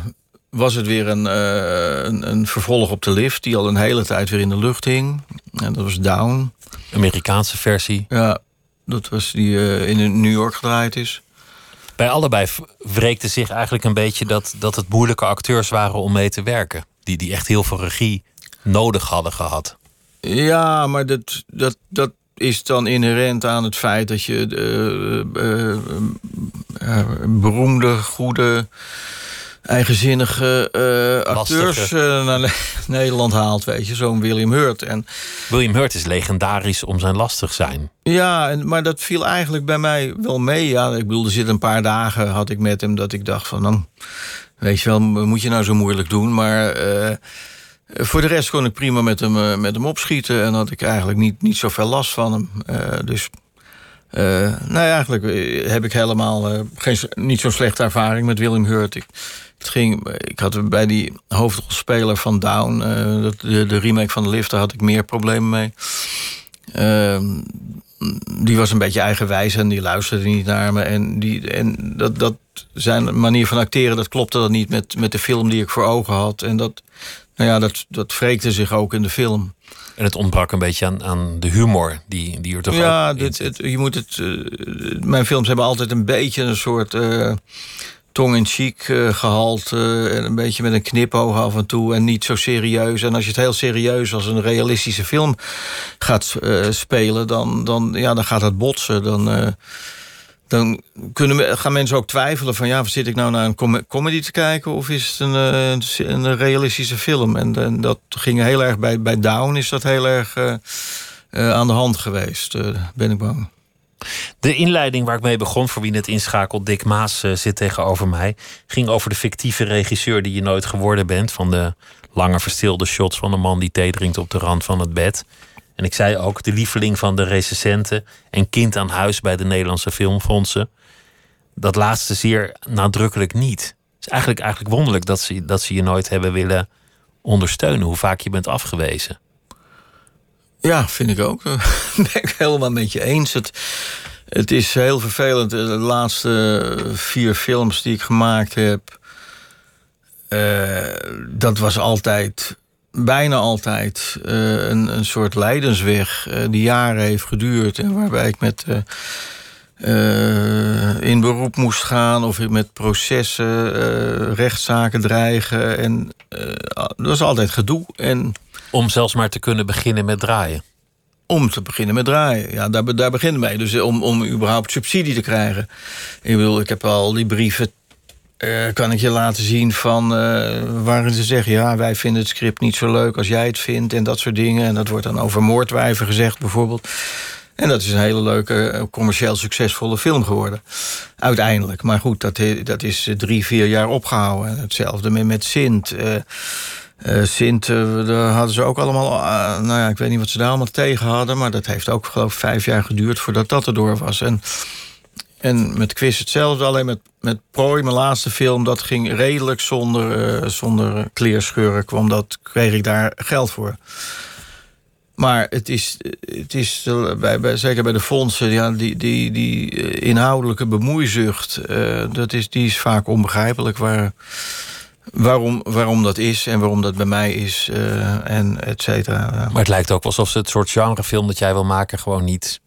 was het weer een, uh, een, een, vervolg op de lift... die al een hele tijd weer in de lucht hing. En dat was Down. Amerikaanse versie. Ja, dat was die uh, in New York gedraaid is. Bij allebei wreekte zich eigenlijk een beetje... Dat, dat het moeilijke acteurs waren om mee te werken. Die, die echt heel veel regie nodig hadden gehad. Ja, maar dat, dat, dat is dan inherent aan het feit... dat je uh, beroemde, goede eigenzinnige uh, acteurs uh, naar Nederland haalt, weet je, zo'n William Hurt. En, William Hurt is legendarisch om zijn lastig zijn. Ja, en, maar dat viel eigenlijk bij mij wel mee. Ja, ik bedoel, er zit een paar dagen had ik met hem dat ik dacht van, dan, nou, weet je wel, moet je nou zo moeilijk doen? Maar uh, voor de rest kon ik prima met hem, met hem opschieten en had ik eigenlijk niet, niet zoveel last van hem. dus uh, nou ja, eigenlijk heb ik helemaal uh, geen, niet zo'n slechte ervaring met William Hurt. Ik, het ging, ik had bij die hoofdrolspeler van Down, de, de, remake van de lift, daar had ik meer problemen mee. Ehm, die was een beetje eigenwijs en die luisterde niet naar me. En, die, en dat, dat zijn manier van acteren, dat klopte dan niet met, met de film die ik voor ogen had. En dat, nou ja, dat, dat wreekte zich ook in de film. En het ontbrak een beetje aan, aan de humor die, die er toch ja, dit, het, je moet het. Uh, mijn films hebben altijd een beetje een soort. Uh, tong-in-cheek uh, gehalte. en een beetje met een knipoog af en toe. En niet zo serieus. En als je het heel serieus als een realistische film gaat spelen, dan, dan, ja, dan gaat het botsen. Dan dan kunnen, gaan mensen ook twijfelen van... ja, zit ik nou naar een comedy te kijken... of is het een, eh, een realistische film? En, dat ging heel erg bij, bij Down... is dat heel erg uh, uh, aan de hand geweest, ben ik bang. De inleiding waar ik mee begon, voor wie het inschakelt... Dick Maas zit tegenover mij... ging over de fictieve regisseur die je nooit geworden bent... van de lange verstilde shots van een man die thee drinkt op de rand van het bed... En ik zei ook de lieveling van de recensenten en kind aan huis bij de Nederlandse filmfondsen. Dat laatste zeer nadrukkelijk niet. Het is eigenlijk, eigenlijk wonderlijk dat ze, dat ze je nooit hebben willen ondersteunen, hoe vaak je bent afgewezen. Ja, vind ik ook. ben ik helemaal met je eens. Het, het is heel vervelend. De laatste vier films die ik gemaakt heb. Uh, dat was altijd bijna altijd uh, een, een soort leidensweg uh, die jaren heeft geduurd. En waarbij ik met, uh, in beroep moest gaan of met processen, rechtszaken dreigen. En dat was altijd gedoe. En, Om zelfs maar te kunnen beginnen met draaien. om te beginnen met draaien. Ja, daar, daar begint het mee. Dus om, om überhaupt subsidie te krijgen. Ik bedoel, ik heb al die brieven uh, kan ik je laten zien van uh, waarin ze zeggen... ja, wij vinden het script niet zo leuk als jij het vindt en dat soort dingen. En dat wordt dan over moordwijven gezegd bijvoorbeeld. En dat is een hele leuke, eh, commercieel succesvolle film geworden. Uiteindelijk. Maar goed, dat, dat is drie, vier jaar opgehouden. Hetzelfde met, Sint. Uh, Sint, daar hadden ze ook allemaal... nou ja, ik weet niet wat ze daar allemaal tegen hadden... maar dat heeft ook geloof ik vijf jaar geduurd voordat dat erdoor was. En en met Quiz hetzelfde, alleen met, met Prooi, mijn laatste film... dat ging redelijk zonder, uh, zonder kleerscheuren. Kwam dat, kreeg ik daar geld voor. Maar het is, het is bij, bij, zeker bij de fondsen... Ja, die, die, die inhoudelijke bemoeizucht... Uh, dat is, die is vaak onbegrijpelijk... Waar, waarom, waarom dat is en waarom dat bij mij is uh, en et cetera. Maar het lijkt ook alsof ze het soort genrefilm dat jij wil maken... gewoon niet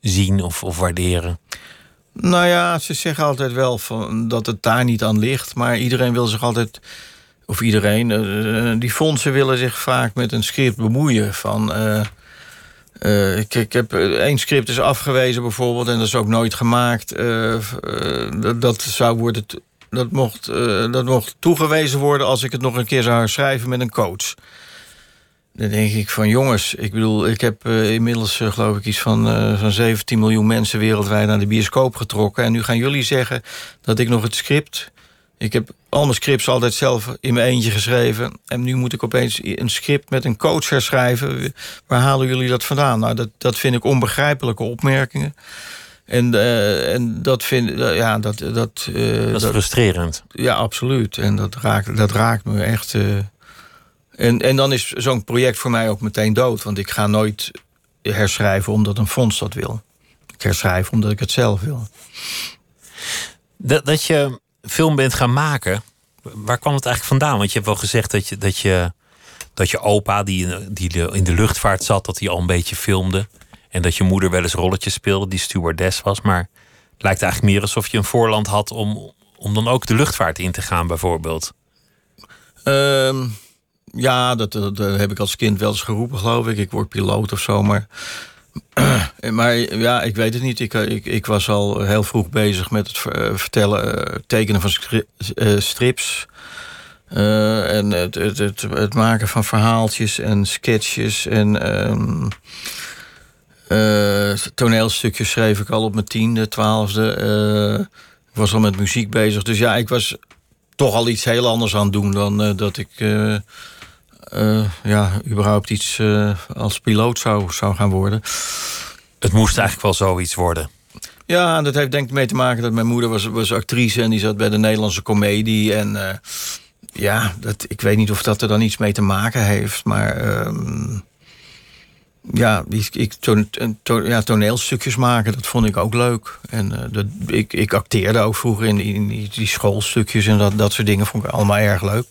zien of, of waarderen. Nou ja, ze zeggen altijd wel van, dat het daar niet aan ligt. Maar iedereen wil zich altijd. Of iedereen. Uh, die fondsen willen zich vaak met een script bemoeien. Van. Uh, ik, heb één script is afgewezen bijvoorbeeld. En dat is ook nooit gemaakt. dat zou worden. Dat mocht, dat mocht toegewezen worden als ik het nog een keer zou schrijven met een coach. Dan denk ik van jongens, ik bedoel, ik heb uh, inmiddels uh, geloof ik iets van, uh, van 17 miljoen mensen wereldwijd naar de bioscoop getrokken. En nu gaan jullie zeggen dat ik nog het script. Ik heb al mijn scripts altijd zelf in mijn eentje geschreven. En nu moet ik opeens een script met een coach herschrijven. Waar halen jullie dat vandaan? Nou, dat, dat vind ik onbegrijpelijke opmerkingen. En, en dat vind ja, dat. Dat, dat is frustrerend. Ja, absoluut. En dat raakt, dat raakt me echt. En, en dan is zo'n project voor mij ook meteen dood. Want ik ga nooit herschrijven omdat een fonds dat wil. Ik herschrijf omdat ik het zelf wil. Dat, dat je film bent gaan maken, waar kwam het eigenlijk vandaan? Want je hebt wel gezegd dat je, dat je, dat je opa, die, die in de luchtvaart zat, dat hij al een beetje filmde. En dat je moeder wel eens rolletjes speelde, die stewardess was. Maar het lijkt eigenlijk meer alsof je een voorland had om, om dan ook de luchtvaart in te gaan, bijvoorbeeld. Um ja, dat, dat, heb ik als kind wel eens geroepen, geloof ik. Ik word piloot of zo, maar... maar ja, ik weet het niet. Ik, ik, ik was al heel vroeg bezig met het eh, vertellen, uh, tekenen van uh, strips. Uh, en het, het, het, maken van verhaaltjes en sketches en um, toneelstukjes schreef ik al op mijn tiende, twaalfde. ik was al met muziek bezig. Dus ja, ik was toch al iets heel anders aan het doen dan dat ik uh, ja, überhaupt iets uh, als piloot zou, zou gaan worden. Het moest eigenlijk wel zoiets worden. Ja, dat heeft denk ik mee te maken dat mijn moeder was, was actrice en die zat bij de Nederlandse comedie. En uh, ja, dat, ik weet niet of dat er dan iets mee te maken heeft, maar. Ehm, ja, ik, to, ja, toneelstukjes maken, dat vond ik ook leuk. En uh, dat, ik, ik acteerde ook vroeger in, in die, die, schoolstukjes en dat, dat soort dingen vond ik allemaal erg leuk.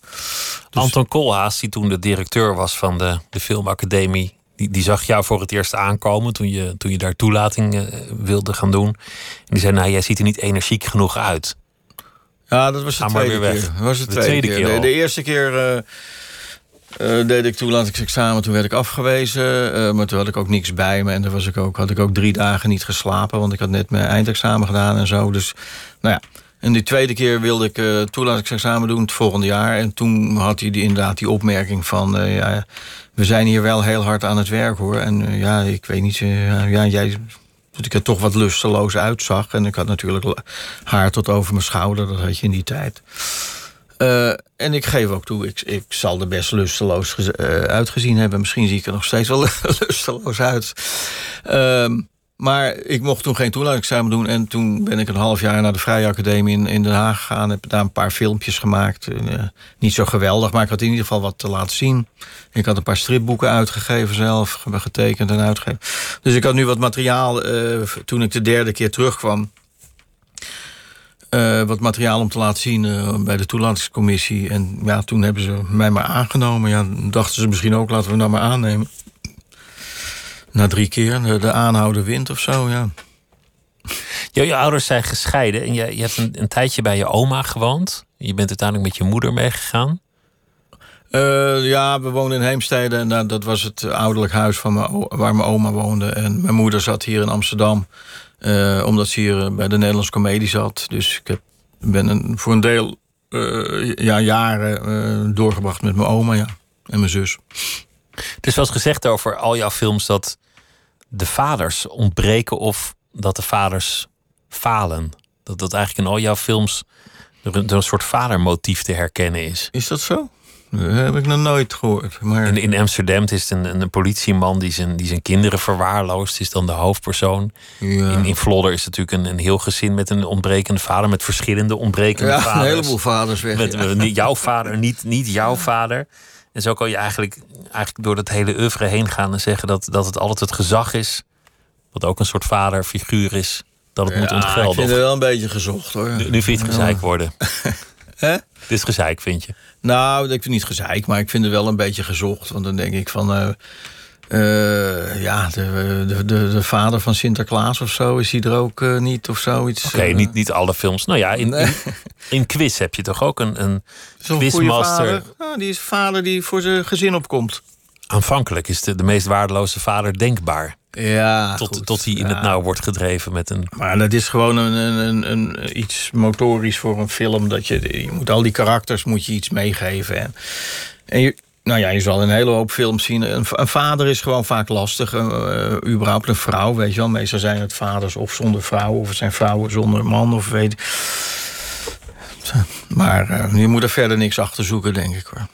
Dus... Anton Koolhaas, die toen de directeur was van de, de filmacademie, die, die zag jou voor het eerst aankomen toen je, toen je daar toelating uh, wilde gaan doen. En die zei, nou, jij ziet er niet energiek genoeg uit. Ja, dat was de tweede keer. Dat was de, de tweede, keer. keer de, de, eerste keer... Uh, uh, deed ik toelatingsexamen, toen werd ik afgewezen. Uh, maar toen had ik ook niks bij me. En dan was ik ook, had ik ook drie dagen niet geslapen. Want ik had net mijn eindexamen gedaan en zo. Dus nou ja. En die tweede keer wilde ik uh, toelatingsexamen doen het volgende jaar. En toen had hij die, inderdaad die opmerking van... ja, we zijn hier wel heel hard aan het werk hoor. En ja, ik weet niet... ja, jij dat ik er toch wat lusteloos uitzag. En ik had natuurlijk haar tot over mijn schouder. Dat had je in die tijd. Uh, en ik geef ook toe, ik, ik zal er best lusteloos uh, uitgezien hebben. Misschien zie ik er nog steeds wel lusteloos uit. Uh, maar ik mocht toen geen toelatingsexamen doen. En toen ben ik een half jaar naar de Vrije Academie in, in Den Haag gegaan. Heb daar een paar filmpjes gemaakt. Uh, niet zo geweldig, maar ik had in ieder geval wat te laten zien. Ik had een paar stripboeken uitgegeven zelf. Getekend en uitgegeven. Dus ik had nu wat materiaal. toen ik de derde keer terugkwam uh, wat materiaal om te laten zien uh, bij de toelatingscommissie. En ja, toen hebben ze mij maar aangenomen. Ja, dachten ze misschien ook, laten we nou maar aannemen. Na drie keer, de, de aanhouden wint of zo, ja. Je, je ouders zijn gescheiden en je, je hebt een, een, tijdje bij je oma gewoond. Je bent uiteindelijk met je moeder meegegaan. Uh, ja, we woonden in Heemstede en dat was het ouderlijk huis van mijn, waar mijn oma woonde. En mijn moeder zat hier in Amsterdam, uh, omdat ze hier bij de Nederlandse Comedie zat. Dus ik heb, ben een, voor een deel uh, ja, jaren doorgebracht met mijn oma ja, en mijn zus. Het is wel eens gezegd over al jouw films dat de vaders ontbreken of dat de vaders falen. Dat dat eigenlijk in al jouw films door een, door een soort vadermotief te herkennen is. Is dat zo? Dat heb ik nog nooit gehoord. Maar... In, in Amsterdam is het een, een politieman die zijn, die zijn kinderen verwaarloost. Is dan de hoofdpersoon. Ja. In, in Vlodder is het natuurlijk een, een heel gezin met een ontbrekende vader. Met verschillende ontbrekende ja, vaders. een heleboel vaders weg. Met, ja. jouw vader, niet, niet jouw vader. En zo kan je eigenlijk, eigenlijk door dat hele oeuvre heen gaan en zeggen dat, dat het altijd het gezag is. Wat ook een soort vaderfiguur is. Dat het moet ontgelden. Ik vind het wel een beetje gezocht hoor. Nu, nu vind je het gezeik worden. Hè? Dit is gezeik, vind je? Nou, ik vind het niet gezeik, maar ik vind het wel een beetje gezocht. Want dan denk ik van. Uh, uh, ja, de, de, de, de, vader van Sinterklaas of zo, is hij er ook uh, niet of zoiets? Oké, okay, niet, niet alle films. Nou ja, in, in, in, quiz heb je toch ook een, een quizmaster. Ah, die is vader die voor zijn gezin opkomt. Aanvankelijk is de, de meest waardeloze vader denkbaar. Ja, tot, goed. tot hij in ja. het nauw wordt gedreven met een. Maar dat is gewoon een, een, een, iets motorisch voor een film. Dat je, je moet al die karakters moet je iets meegeven. En, en je, nou ja, je zal een hele hoop films zien. Een, een vader is gewoon vaak lastig. Uh, überhaupt een vrouw, weet je wel. Meestal zijn het vaders of zonder vrouw. Of het zijn vrouwen zonder man. Of weet Maar uh, je moet er verder niks achter zoeken, denk ik hoor.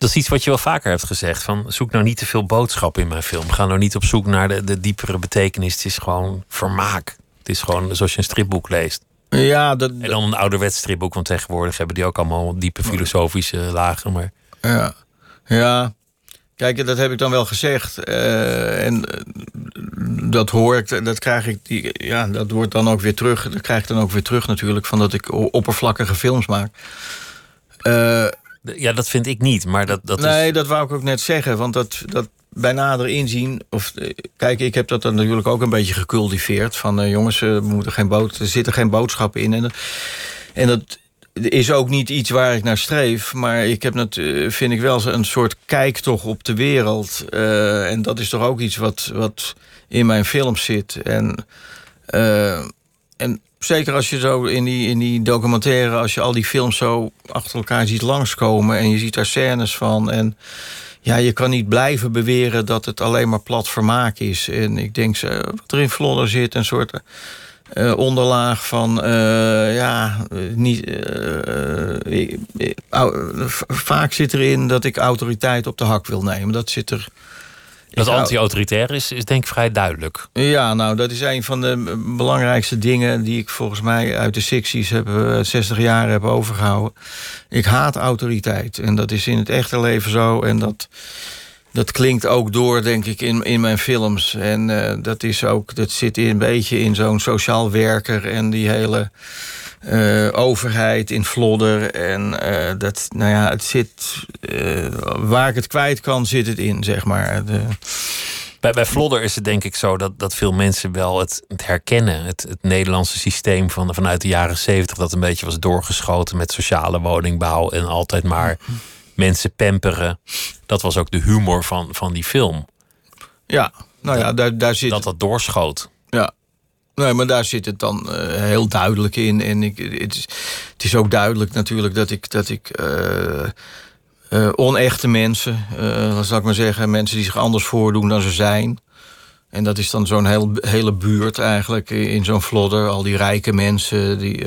Dat is iets wat je wel vaker hebt gezegd. Van zoek nou niet te veel boodschap in mijn film. Ga nou niet op zoek naar de, de diepere betekenis. Het is gewoon vermaak. Het is gewoon zoals je een stripboek leest. Ja, dat, en dan een ouderwets stripboek. Want tegenwoordig hebben die ook allemaal diepe filosofische lagen. Maar... Ja, ja. Kijk, dat heb ik dan wel gezegd. Uh, en dat hoor ik, dat krijg ik, die, ja, dat wordt dan ook weer terug. Dat krijg ik dan ook weer terug natuurlijk, van dat ik oppervlakkige films maak. Uh, ja, dat vind ik niet, maar dat, dat nee, is... dat wou ik ook net zeggen. Want dat, dat bij nader inzien... Of, kijk, ik heb dat dan natuurlijk ook een beetje gecultiveerd. Van uh, jongens, we moeten geen bood, er zitten geen boodschappen in. En, en dat is ook niet iets waar ik naar streef. Maar ik heb dat, vind ik wel een soort kijk toch op de wereld. Uh, en dat is toch ook iets wat, wat in mijn films zit. En... Uh, en zeker als je zo in die, in die documentaire, als je al die films zo achter elkaar ziet langskomen en je ziet daar scènes van. En ja, je kan niet blijven beweren dat het alleen maar plat vermaak is. En ik denk, wat er in Vlodder zit, een soort uh, onderlaag van, uh, ja, niet. Uh, vaak zit erin dat ik autoriteit op de hak wil nemen. Dat zit er. Dat anti-autoritair is, is denk ik vrij duidelijk. Ja, nou, dat is een van de belangrijkste dingen... die ik volgens mij uit de secties heb, uh, 60 jaar heb overgehouden. Ik haat autoriteit. En dat is in het echte leven zo. En dat, dat klinkt ook door, denk ik, in, in mijn films. En uh, dat, is ook, dat zit een beetje in zo'n sociaal werker... en die hele... Uh, overheid in Vlodder. En uh, dat, nou ja, het zit. Uh, waar ik het kwijt kan, zit het in, zeg maar. De... Bij, bij Vlodder is het denk ik zo dat, dat veel mensen wel het, het herkennen. Het, het Nederlandse systeem van, vanuit de jaren zeventig, dat een beetje was doorgeschoten met sociale woningbouw en altijd maar mensen pamperen. Dat was ook de humor van, van die film. Ja, nou ja, daar, daar zit. Dat dat doorschoot. Ja, Nee, maar daar zit het dan uh, heel duidelijk in. En ik, het, is, het is ook duidelijk natuurlijk dat ik, dat ik uh, uh, onechte mensen, zal ik maar zeggen, mensen die zich anders voordoen dan ze zijn. En dat is dan zo'n heel, hele buurt eigenlijk in zo'n vlodder. Al die rijke mensen die.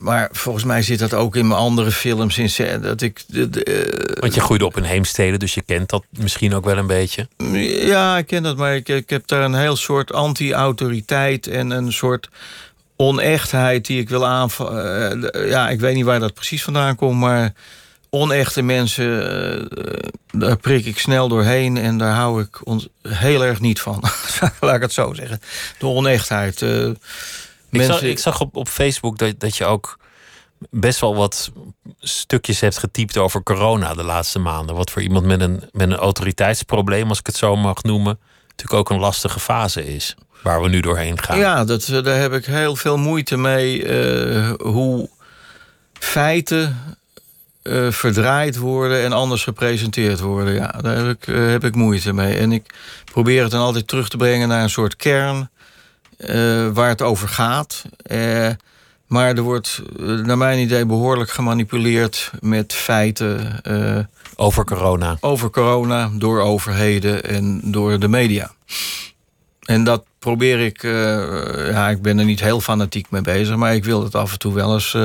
Maar volgens mij zit dat ook in mijn andere films. In, dat ik, de, de, Want je groeide op in Heemstede, dus je kent dat misschien ook wel een beetje. Ja, ik ken dat, maar ik, ik heb daar een heel soort anti-autoriteit en een soort onechtheid die ik wil aanvallen. Uh, ja, ik weet niet waar dat precies vandaan komt, maar onechte mensen, uh, daar prik ik snel doorheen en daar hou ik ons heel erg niet van. Laat ik het zo zeggen. De onechtheid. Ik, zag, ik zag op, op Facebook dat, dat je ook best wel wat stukjes hebt getypt over corona de laatste maanden. Wat voor iemand met een, met een autoriteitsprobleem, als ik het zo mag noemen, natuurlijk ook een lastige fase is. Waar we nu doorheen gaan. Ja, dat, daar heb ik heel veel moeite mee. Uh, hoe feiten eh, verdraaid worden en anders gepresenteerd worden. Ja, daar heb ik, eh, heb ik moeite mee. En ik probeer het dan altijd terug te brengen naar een soort kern eh, waar het over gaat. Eh, maar er wordt, eh, naar mijn idee, behoorlijk gemanipuleerd met feiten Over corona. over corona door overheden en door de media. En dat probeer ik, ja, ik ben er niet heel fanatiek mee bezig, maar ik wil het af en toe wel eens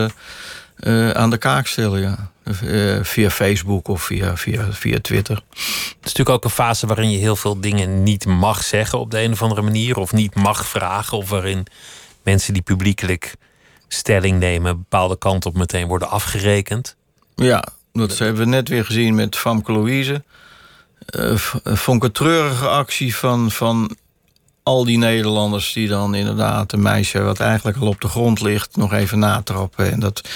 aan de kaak stellen, ja. Eh, via Facebook of via, via, via Twitter. Het is natuurlijk ook een fase waarin je heel veel dingen niet mag zeggen op de een of andere manier. Of niet mag vragen. Of waarin mensen die publiekelijk stelling nemen een bepaalde kant op meteen worden afgerekend. Ja, dat hebben we net weer gezien met Famke Louise. V- vond ik een treurige actie van, van al die Nederlanders... die dan inderdaad een meisje wat eigenlijk al op de grond ligt... nog even natrappen. En dat,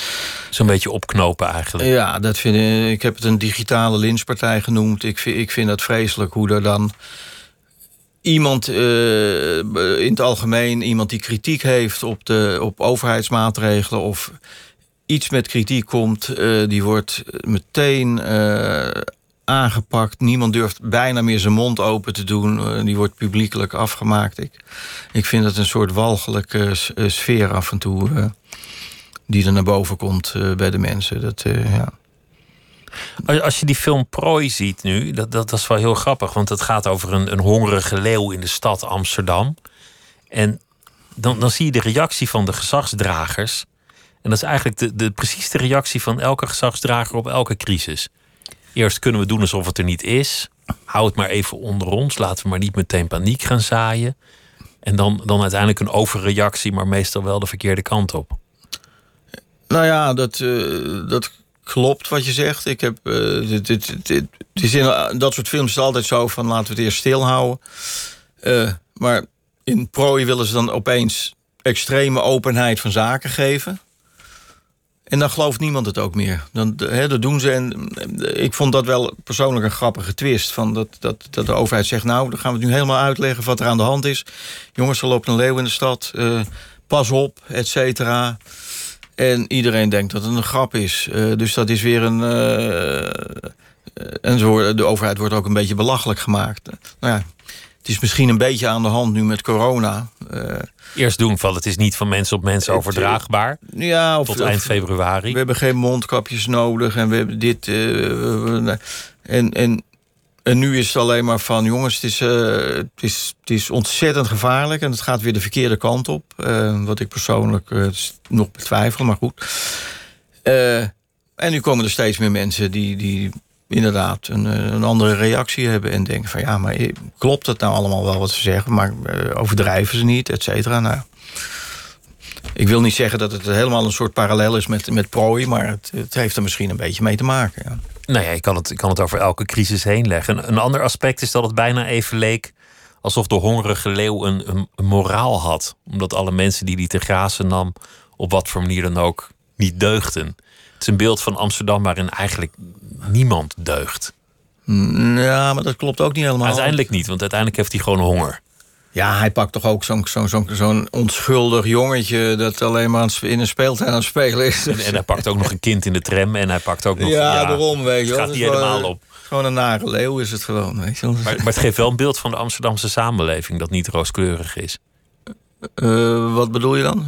Zo'n beetje opknopen eigenlijk. ja, dat vind ik, ik heb het een digitale lynchpartij genoemd. Ik vind, ik vind dat vreselijk hoe er dan iemand eh, in het algemeen... iemand die kritiek heeft op, de, op overheidsmaatregelen... of iets met kritiek komt, eh, die wordt meteen eh, aangepakt. Niemand durft bijna meer zijn mond open te doen. Eh, die wordt publiekelijk afgemaakt. Ik, ik vind het een soort walgelijke eh, sfeer af en toe... eh, die er naar boven komt bij de mensen. Dat, ja. Als- Als je die film Prooi ziet nu, dat, dat, dat is wel heel grappig. Want het gaat over een, een hongerige leeuw in de stad Amsterdam. En dan, dan zie je de reactie van de gezagsdragers. En dat is eigenlijk de, de, precies de reactie van elke gezagsdrager op elke crisis. Eerst kunnen we doen alsof het er niet is. Hou het maar even onder ons. Laten we maar niet meteen paniek gaan zaaien. En dan, dan uiteindelijk een overreactie, maar meestal wel de verkeerde kant op. Nou ja, dat, eh, dat klopt wat je zegt. Ik heb, eh, dit, dit, dit- is in dat soort films is altijd zo van laten we het eerst stilhouden. Eh, maar in prooi willen ze dan opeens extreme openheid van zaken geven. En dan gelooft niemand het ook meer. Dan, hè, dat doen ze. En eh, ik vond dat wel persoonlijk een grappige twist. Van dat, dat, dat de overheid zegt: Nou, dan gaan we het nu helemaal uitleggen wat er aan de hand is. Jongens, er loopt een leeuw in de stad. eh, pas op, et cetera. En iedereen denkt dat het een grap is. Eh, dus dat is weer een. en zo, de overheid wordt ook een beetje belachelijk gemaakt. nou ja, het is misschien een beetje aan de hand nu met corona. Eh, Eerst doen van het is niet van mens op mens overdraagbaar. ja, of, Tot eind februari. we hebben geen mondkapjes nodig en we hebben dit. eh, en, en, en nu is het alleen maar van: jongens, het is, eh, het is, het is ontzettend gevaarlijk en het gaat weer de verkeerde kant op. Eh, wat ik persoonlijk eh, nog betwijfel, maar goed. Eh, en nu komen er steeds meer mensen die, die inderdaad een, eh, een andere reactie hebben en denken: van ja, maar eh, klopt het nou allemaal wel wat ze zeggen, maar eh, overdrijven ze niet, et cetera. Nou, ik wil niet zeggen dat het helemaal een soort parallel is met, met prooi, maar het, het heeft er misschien een beetje mee te maken. Ja. Nou ja, je kan, het, je kan het over elke crisis heen leggen. Een, ander aspect is dat het bijna even leek alsof de hongerige leeuw een, een, een moraal had. Omdat alle mensen die die te grazen nam, op wat voor manier dan ook, niet deugden. Het is een beeld van Amsterdam waarin eigenlijk niemand deugt. Ja, maar dat klopt ook niet helemaal. Uiteindelijk niet, want uiteindelijk heeft hij gewoon honger. Ja, hij pakt toch ook zo'n zo'n zo'n zo'n onschuldig jongetje... dat alleen maar in een speeltuin aan het spelen is. En, en hij pakt ook nog een kind in de tram en hij pakt ook nog... ja, daarom, weet je Het wel. gaat niet wel, helemaal eh, op. Gewoon een nare leeuw is het gewoon, weet je wel. Maar, maar het geeft wel een beeld van de Amsterdamse samenleving dat niet rooskleurig is. Eh, wat bedoel je dan?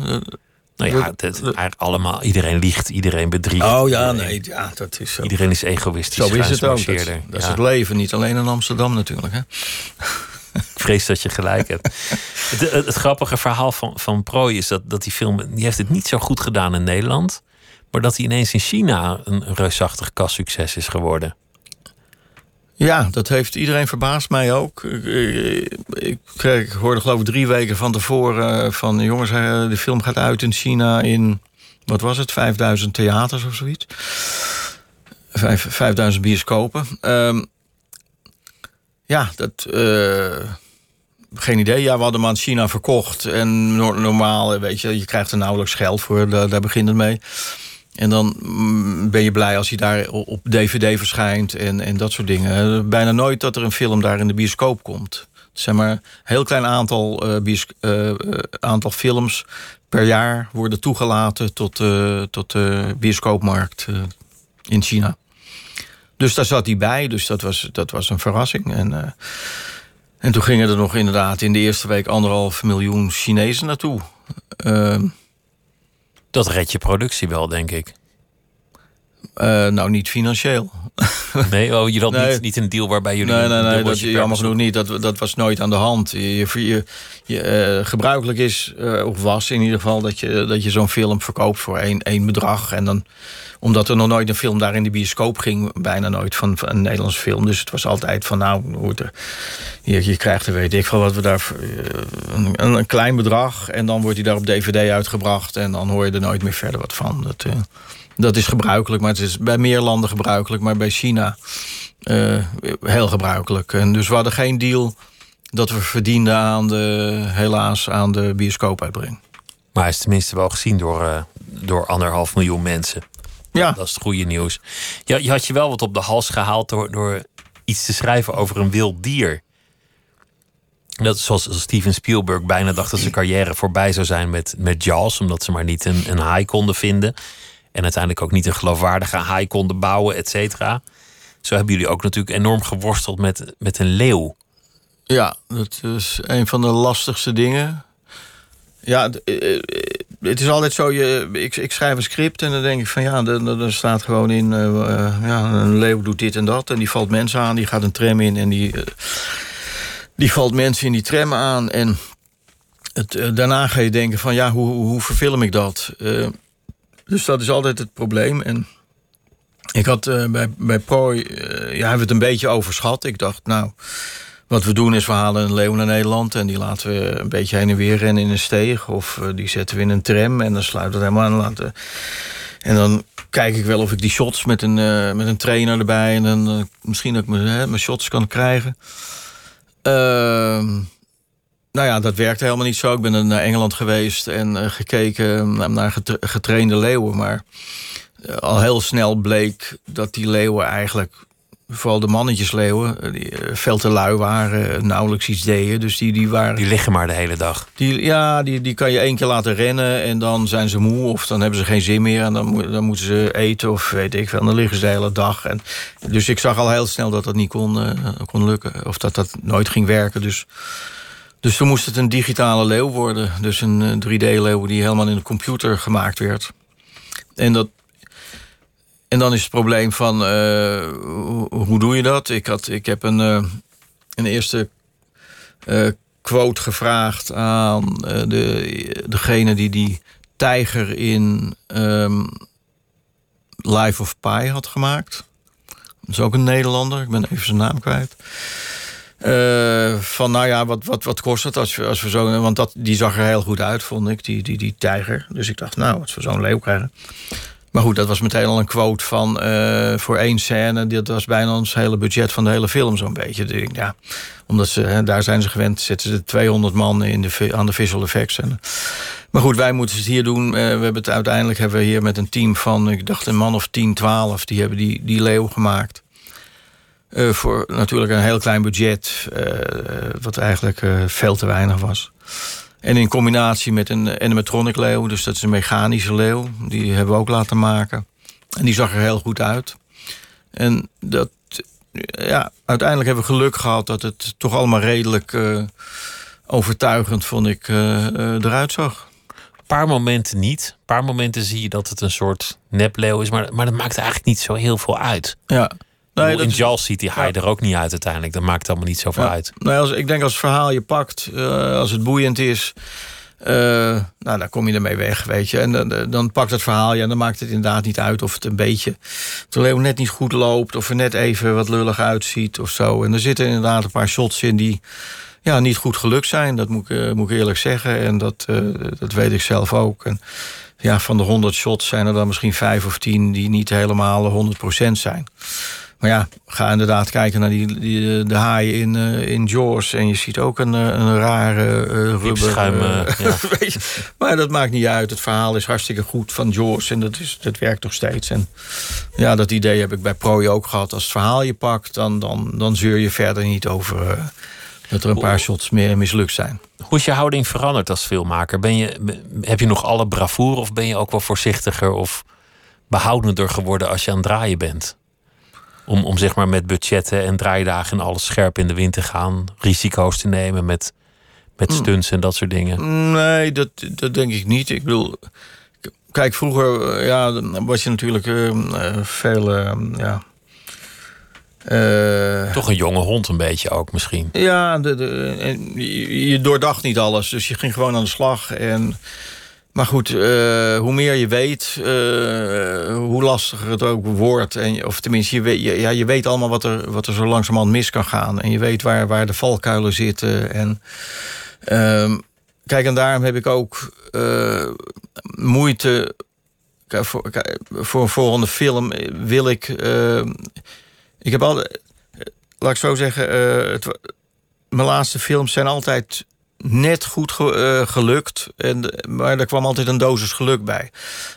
Nou ja, eigenlijk allemaal, iedereen liegt, iedereen bedriegt. oh ja, iedereen- nee, ja, dat is zo. Iedereen is egoïstisch. Zo is het ook. Dat, dat is het leven, niet alleen in Amsterdam natuurlijk. Hè? Ik vrees dat je gelijk hebt. het, het, het grappige verhaal van, van Prooi is dat, dat die film... die heeft het niet zo goed gedaan in Nederland... maar dat hij ineens in China een reusachtig kassucces is geworden. Ja, dat heeft iedereen verbaasd mij ook. Ik, ik, ik, hoorde geloof ik drie weken van tevoren eh, van... jongens, eh, de film gaat uit in China in... wat was het, 5000 theaters of zoiets? Vijf, 5000 bioscopen. Ehm, ja, dat... eh, geen idee. Ja, we hadden hem aan China verkocht. En no- normaal, weet je, je krijgt er nauwelijks geld voor. Daar, daar begint het mee. En dan mm, ben je blij als hij daar op DVD verschijnt en, en dat soort dingen. Bijna nooit dat er een film daar in de bioscoop komt. Zijn maar een heel klein aantal, eh, aantal films per jaar worden toegelaten tot, tot de bioscoopmarkt. in China. Dus daar zat hij bij, dus dat was, dat was een verrassing. En, uh, en toen gingen er nog inderdaad in de eerste week anderhalf miljoen Chinezen naartoe. Dat red je productie wel, denk ik. Uh, nou, niet financieel. Nee, oh, je had nee. niet, niet een deal waarbij jullie. Nee, nee, nee dat, jammer genoeg niet. Dat, dat was nooit aan de hand. Je, je, je uh, gebruikelijk is, uh, of was in ieder geval, dat je, dat je zo'n film verkoopt voor één, één bedrag. En dan, omdat er nog nooit een film daar in de bioscoop ging, bijna nooit van, van een Nederlandse film. Dus het was altijd van, nou, hoe er, je, je krijgt er weet ik veel wat we daar. Een, een, klein bedrag. En dan wordt hij daar op DVD uitgebracht. En dan hoor je er nooit meer verder wat van. Dat. Dat is gebruikelijk, maar het is bij meer landen gebruikelijk. Maar bij China uh, heel gebruikelijk. En dus we hadden geen deal dat we verdienden aan de, helaas aan de bioscoopuitbreng. Maar hij is tenminste wel gezien door, uh, door anderhalf miljoen mensen. Ja. Dat is het goede nieuws. Je, je had je wel wat op de hals gehaald door, door iets te schrijven over een wild dier. Dat is zoals Steven Spielberg bijna dacht dat zijn carrière voorbij zou zijn met, met Jaws, omdat ze maar niet een, een haai konden vinden. En uiteindelijk ook niet een geloofwaardige haai konden bouwen, et cetera. Zo hebben jullie ook natuurlijk enorm geworsteld met, met een leeuw. Ja, dat is een van de lastigste dingen. Ja, eh, eh, het is altijd zo, je, ik, ik schrijf een script en dan denk ik van ja, er, staat gewoon in, uh, ja, een leeuw doet dit en dat. En die valt mensen aan, die gaat een tram in en die, die valt mensen in die tram aan. En het, daarna ga je denken van ja, hoe, hoe verfilm ik dat? Dus dat is altijd het probleem. En ik had uh, bij, bij Prooi, uh, ja, hebben we het een beetje overschat. Ik dacht, nou, wat we doen is we halen een leeuw naar Nederland... en die laten we een beetje heen en weer rennen in een steeg... of uh, die zetten we in een tram en dan sluiten we het helemaal aan. Laten. En dan kijk ik wel of ik die shots met een, met een trainer erbij... en dan misschien dat ik mijn shots kan krijgen. Ehm nou ja, dat werkte helemaal niet zo. Ik ben naar Engeland geweest en uh, gekeken naar getrainde leeuwen. Maar uh, al heel snel bleek dat die leeuwen eigenlijk, vooral de mannetjesleeuwen, die veel te lui waren, nauwelijks iets deden. Dus die, die waren. Die liggen maar de hele dag. Die, ja, die, die kan je één keer laten rennen en dan zijn ze moe of dan hebben ze geen zin meer. En dan, dan moeten ze eten of weet ik veel. En dan liggen ze de hele dag. En, dus ik zag al heel snel dat dat niet kon, kon lukken. Of dat dat nooit ging werken. Dus. Dus toen moest het een digitale leeuw worden. Dus een 3D-leeuw die helemaal in de computer gemaakt werd. En, dat, en dan is het probleem van uh, hoe, doe je dat? Ik, had, ik heb een, uh, een eerste quote gevraagd aan de, degene die die tijger in um, Life of Pi had gemaakt. Dat is ook een Nederlander, ik ben even zijn naam kwijt. Uh, van nou ja, wat, wat, wat kost het als, we, als we zo. Want dat, die zag er heel goed uit, vond ik, die, die, die tijger. Dus ik dacht, nou, als we zo'n leeuw krijgen. Maar goed, dat was meteen al een quote van uh, voor één scène. Dat was bijna ons hele budget van de hele film, zo'n beetje. Dus, ja, omdat ze, hè, daar zijn ze gewend, zitten ze 200 man in de, aan de visual effects. En, maar goed, wij moeten het hier doen. Uh, we hebben het uiteindelijk hebben we hier met een team van, ik dacht een man of 10, 12, die hebben die, die leeuw gemaakt. Uh, voor natuurlijk een heel klein budget, uh, wat eigenlijk uh, veel te weinig was. En in combinatie met een animatronic leeuw, dus dat is een mechanische leeuw, die hebben we ook laten maken. En die zag er heel goed uit. En dat, ja, uiteindelijk hebben we geluk gehad dat het toch allemaal redelijk overtuigend, vond ik, eruit zag. Een paar momenten niet. Een paar momenten zie je dat het een soort nepleeuw is, maar, maar dat maakt eigenlijk niet zo heel veel uit. Ja. Nee, in Jaws ziet die haai er ook niet uit uiteindelijk. Dat maakt allemaal niet zoveel ja. uit. Nee, als, ik denk als het verhaal je pakt, uh, als het boeiend is... Uh, nou, dan kom je ermee weg, weet je. En dan, dan pakt het verhaal, ja, dan maakt het inderdaad niet uit... of het een beetje, de leeuw net niet goed loopt... of er net even wat lullig uitziet of zo. En er zitten inderdaad een paar shots in die ja, niet goed gelukt zijn. Dat moet ik, uh, moet ik eerlijk zeggen. En dat, dat weet ik zelf ook. En ja, van de 100 shots zijn er dan misschien vijf of tien... die niet helemaal 100% zijn. Maar ja, ga inderdaad kijken naar die, die de haaien in, uh, in Jaws. En je ziet ook een, een rare uh, rubber. Schuim, uh, ja. maar dat maakt niet uit. Het verhaal is hartstikke goed van Jaws. En dat, is, dat werkt nog steeds. En ja, dat idee heb ik bij Prooi ook gehad. Als het verhaal je pakt, dan, dan, dan zeur je verder niet over... dat er een paar shots meer mislukt zijn. Hoe is je houding veranderd als filmmaker? Ben je, heb je nog alle bravoure of ben je ook wel voorzichtiger? Of behoudender geworden als je aan het draaien bent? Om, om zeg maar met budgetten en draaidagen en alles scherp in de wind te gaan, risico's te nemen met, met Hmm. stunts en dat soort dingen. Nee, dat, dat denk ik niet. Ik bedoel, kijk, vroeger eh, ja, was je natuurlijk eh, veel. ja, Toch een jonge hond een beetje ook misschien. ja, de, de, je doordacht niet alles. Dus je ging gewoon aan de slag. En, maar goed, eh, hoe meer je weet, eh, hoe lastiger het ook wordt. En, of tenminste, je weet, ja, je weet allemaal wat er, wat er zo langzamerhand mis kan gaan. En je weet waar, waar de valkuilen zitten. En, ehm, kijk, en daarom heb ik ook eh, moeite. Voor, voor een volgende film wil ik. eh, ik heb al. Laat ik zo zeggen. mijn laatste films zijn altijd net goed ge- eh, gelukt. En, maar er kwam altijd een dosis geluk bij.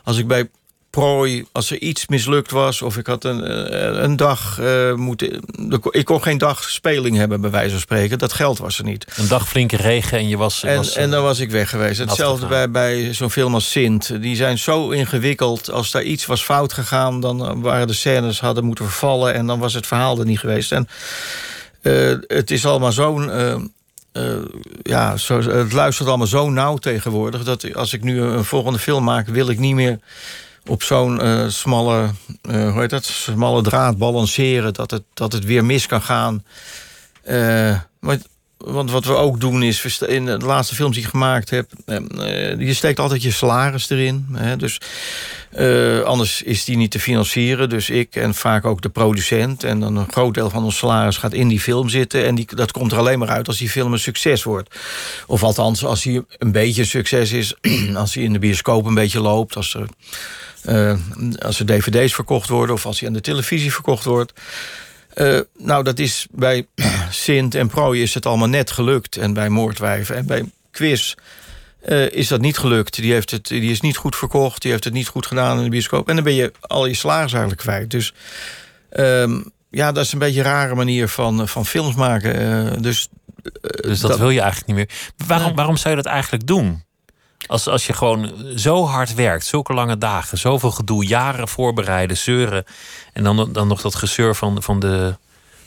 Als ik bij prooi, als er iets mislukt was... of ik had een, eh, een dag eh, moeten... Ik kon geen dag speling hebben, bij wijze van spreken. Dat geld was er niet. Een dag flinke regen en je was. En, was en dan was ik weg geweest. Hetzelfde bij, bij zo'n film als Sint. Die zijn zo ingewikkeld. Als daar iets was fout gegaan... dan waren de scènes hadden moeten vervallen... en dan was het verhaal er niet geweest. En het is allemaal zo'n... eh, ja, zo, het luistert allemaal zo nauw tegenwoordig... dat als ik nu een volgende film maak... wil ik niet meer op zo'n eh, smalle, eh, hoe heet dat, smalle draad balanceren... dat het, dat het weer mis kan gaan. Want wat we ook doen is, in de laatste films die ik gemaakt heb... eh, eh, je steekt altijd je salaris erin. Hè, dus eh, anders is die niet te financieren. Dus ik en vaak ook de producent. En dan een groot deel van ons salaris gaat in die film zitten. En die, dat komt er alleen maar uit als die film een succes wordt. Of althans, als hij een beetje een succes is. als hij in de bioscoop een beetje loopt. Als er, als er dvd's verkocht worden. Of als hij aan de televisie verkocht wordt. Eh, nou, dat is bij Sint en Prooi is het allemaal net gelukt. En bij Moordwijven en bij Quiz eh, is dat niet gelukt. Die, heeft het, die is niet goed verkocht. Die heeft het niet goed gedaan in de bioscoop. En dan ben je al je salaris eigenlijk kwijt. Dus ehm, ja, dat is een beetje een rare manier van, van films maken. Eh, dus Dus dat, wil je eigenlijk niet meer. Waarom, Nee. waarom zou je dat eigenlijk doen? Als, als je gewoon zo hard werkt, zulke lange dagen, zoveel gedoe, jaren voorbereiden, zeuren. En dan, dan nog dat gezeur van, van, de,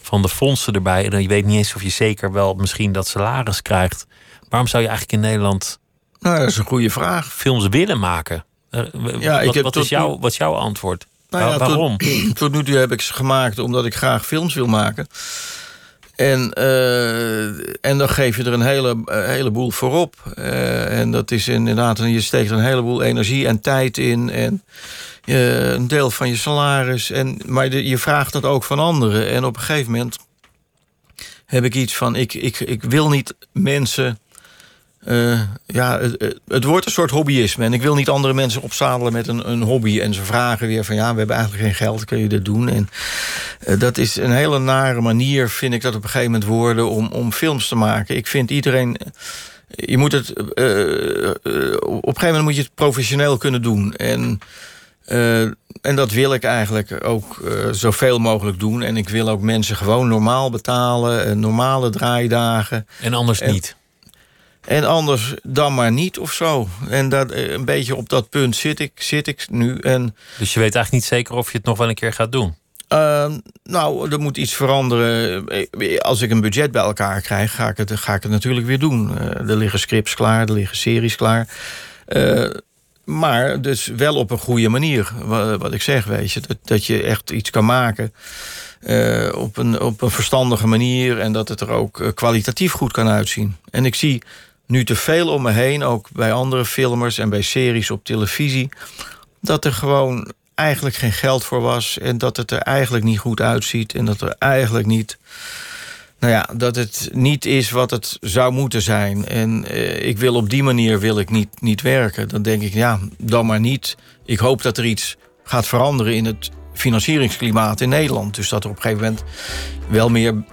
van de fondsen erbij. En dan je weet niet eens of je zeker wel misschien dat salaris krijgt. Waarom zou je eigenlijk in Nederland nou, dat is een goede vraag. films willen maken? Eh, Ja, ik wat, heb wat, is jouw, wat is jouw antwoord? Nou Waar- ja, tot- waarom? Tot nu toe heb ik ze gemaakt omdat ik graag films wil maken. En, eh, en dan geef je er een hele, heleboel voor op. Eh, en dat is inderdaad, je steekt er een heleboel energie en tijd in. En eh, een deel van je salaris. En, maar je vraagt dat ook van anderen. En op een gegeven moment heb ik iets van: ik, ik, ik wil niet mensen. Eh, ja, het, het wordt een soort hobbyisme. En ik wil niet andere mensen opzadelen met een, een hobby. En ze vragen weer van ja, we hebben eigenlijk geen geld, kun je dit doen? En eh, dat is een hele nare manier, vind ik dat op een gegeven moment worden om, om films te maken. Ik vind iedereen. Je moet het. eh, eh, op een gegeven moment moet je het professioneel kunnen doen. En. eh, en dat wil ik eigenlijk ook eh, zoveel mogelijk doen. En ik wil ook mensen gewoon normaal betalen, eh, normale draaidagen. En anders En- niet. En anders dan maar niet of zo. En dat, eh, een beetje op dat punt zit ik, zit ik nu. En Dus je weet eigenlijk niet zeker of je het nog wel een keer gaat doen. uh, nou, er moet iets veranderen. Eh, Als ik een budget bij elkaar krijg, ga ik het, ga ik het natuurlijk weer doen. Uh, er liggen scripts klaar, er liggen series klaar. Uh, maar dus wel op een goede manier, wat ik zeg, weet je. Dat, dat je echt iets kan maken op, een, op een verstandige manier... en dat het er ook kwalitatief goed kan uitzien. En ik zie nu te veel om me heen, ook bij andere filmers... en bij series op televisie, dat er gewoon eigenlijk geen geld voor was... en dat het er eigenlijk niet goed uitziet... en dat er eigenlijk niet... Nou ja, dat het niet is wat het zou moeten zijn. En uh, ik wil op die manier wil ik niet, niet werken. Dan denk ik, ja, dan maar niet. Ik hoop dat er iets gaat veranderen in het financieringsklimaat in Nederland. Dus dat er op een gegeven moment wel meer,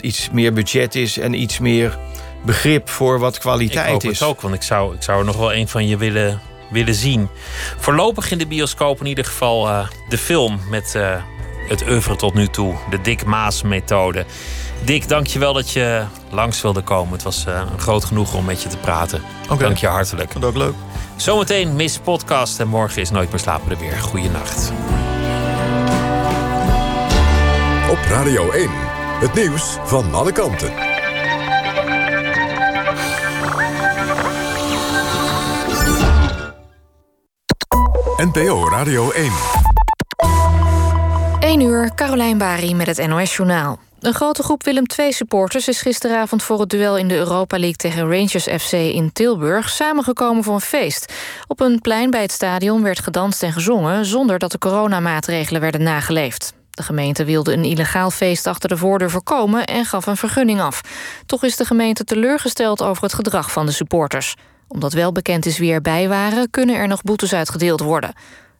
iets meer budget is... en iets meer begrip voor wat kwaliteit ik hoop is. het ook, want ik zou, ik zou er nog wel een van je willen, willen zien. Voorlopig in de bioscoop in ieder geval uh, de film met uh, het oeuvre tot nu toe. De Dick Maas-methode. Dick, dank je wel dat je langs wilde komen. Het was uh, een groot genoegen om met je te praten. Okay. Dank je hartelijk. Dat ook leuk. Zometeen Miss Podcast en morgen is Nooit meer slapen er weer. Goeienacht. Op Radio 1, het nieuws van alle kanten. NPO Radio 1. 1 uur, Carolijn Bari met het NOS-journaal. Een grote groep Willem II-supporters is gisteravond voor het duel in de Europa League tegen Rangers FC in Tilburg samengekomen voor een feest. Op een plein bij het stadion werd gedanst en gezongen zonder dat de coronamaatregelen werden nageleefd. De gemeente wilde een illegaal feest achter de voordeur voorkomen en gaf een vergunning af. Toch is de gemeente teleurgesteld over het gedrag van de supporters. Omdat wel bekend is wie erbij waren, kunnen er nog boetes uitgedeeld worden.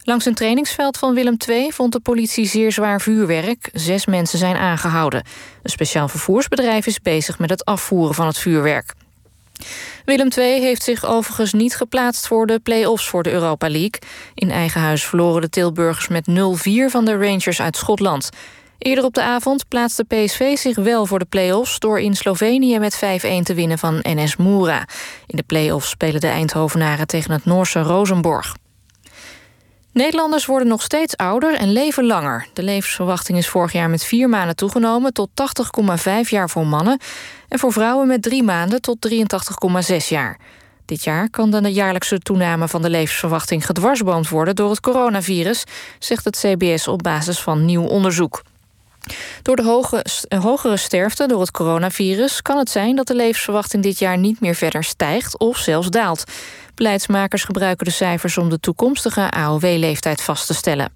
Langs een trainingsveld van Willem II vond de politie zeer zwaar vuurwerk. Zes mensen zijn aangehouden. Een speciaal vervoersbedrijf is bezig met het afvoeren van het vuurwerk. Willem II heeft zich overigens niet geplaatst voor de play-offs voor de Europa League. In eigen huis verloren de Tilburgers met 0-4 van de Rangers uit Schotland. Eerder op de avond plaatste PSV zich wel voor de play-offs... door in Slovenië met 5-1 te winnen van NS Moura. In de play-offs spelen de Eindhovenaren tegen het Noorse Rosenborg. Nederlanders worden nog steeds ouder en leven langer. De levensverwachting is vorig jaar met vier maanden toegenomen... tot 80,5 jaar voor mannen... en voor vrouwen met drie maanden tot 83,6 jaar. Dit jaar kan de jaarlijkse toename van de levensverwachting gedwarsboomd worden... door het coronavirus, zegt het CBS op basis van nieuw onderzoek. Door de hoge, hogere sterfte door het coronavirus kan het zijn dat de levensverwachting dit jaar niet meer verder stijgt of zelfs daalt. Beleidsmakers gebruiken de cijfers om de toekomstige AOW-leeftijd vast te stellen.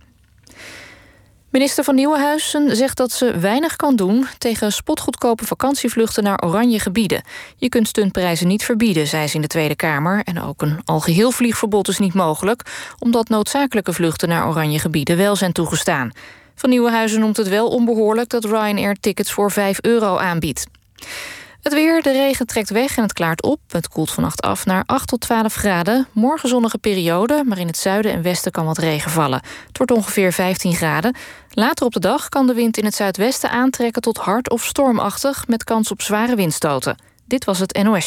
Minister van Nieuwenhuizen zegt dat ze weinig kan doen tegen spotgoedkope vakantievluchten naar oranje gebieden. Je kunt stuntprijzen niet verbieden, zei ze in de Tweede Kamer. En ook een algeheel vliegverbod is niet mogelijk, omdat noodzakelijke vluchten naar oranje gebieden wel zijn toegestaan. Van Nieuwenhuizen noemt het wel onbehoorlijk dat Ryanair tickets voor 5 euro aanbiedt. Het weer, de regen trekt weg en het klaart op. Het koelt vannacht af naar 8 tot 12 graden. Morgen zonnige periode, maar in het zuiden en westen kan wat regen vallen. Het wordt ongeveer 15 graden. Later op de dag kan de wind in het zuidwesten aantrekken tot hard of stormachtig... met kans op zware windstoten. Dit was het NOS.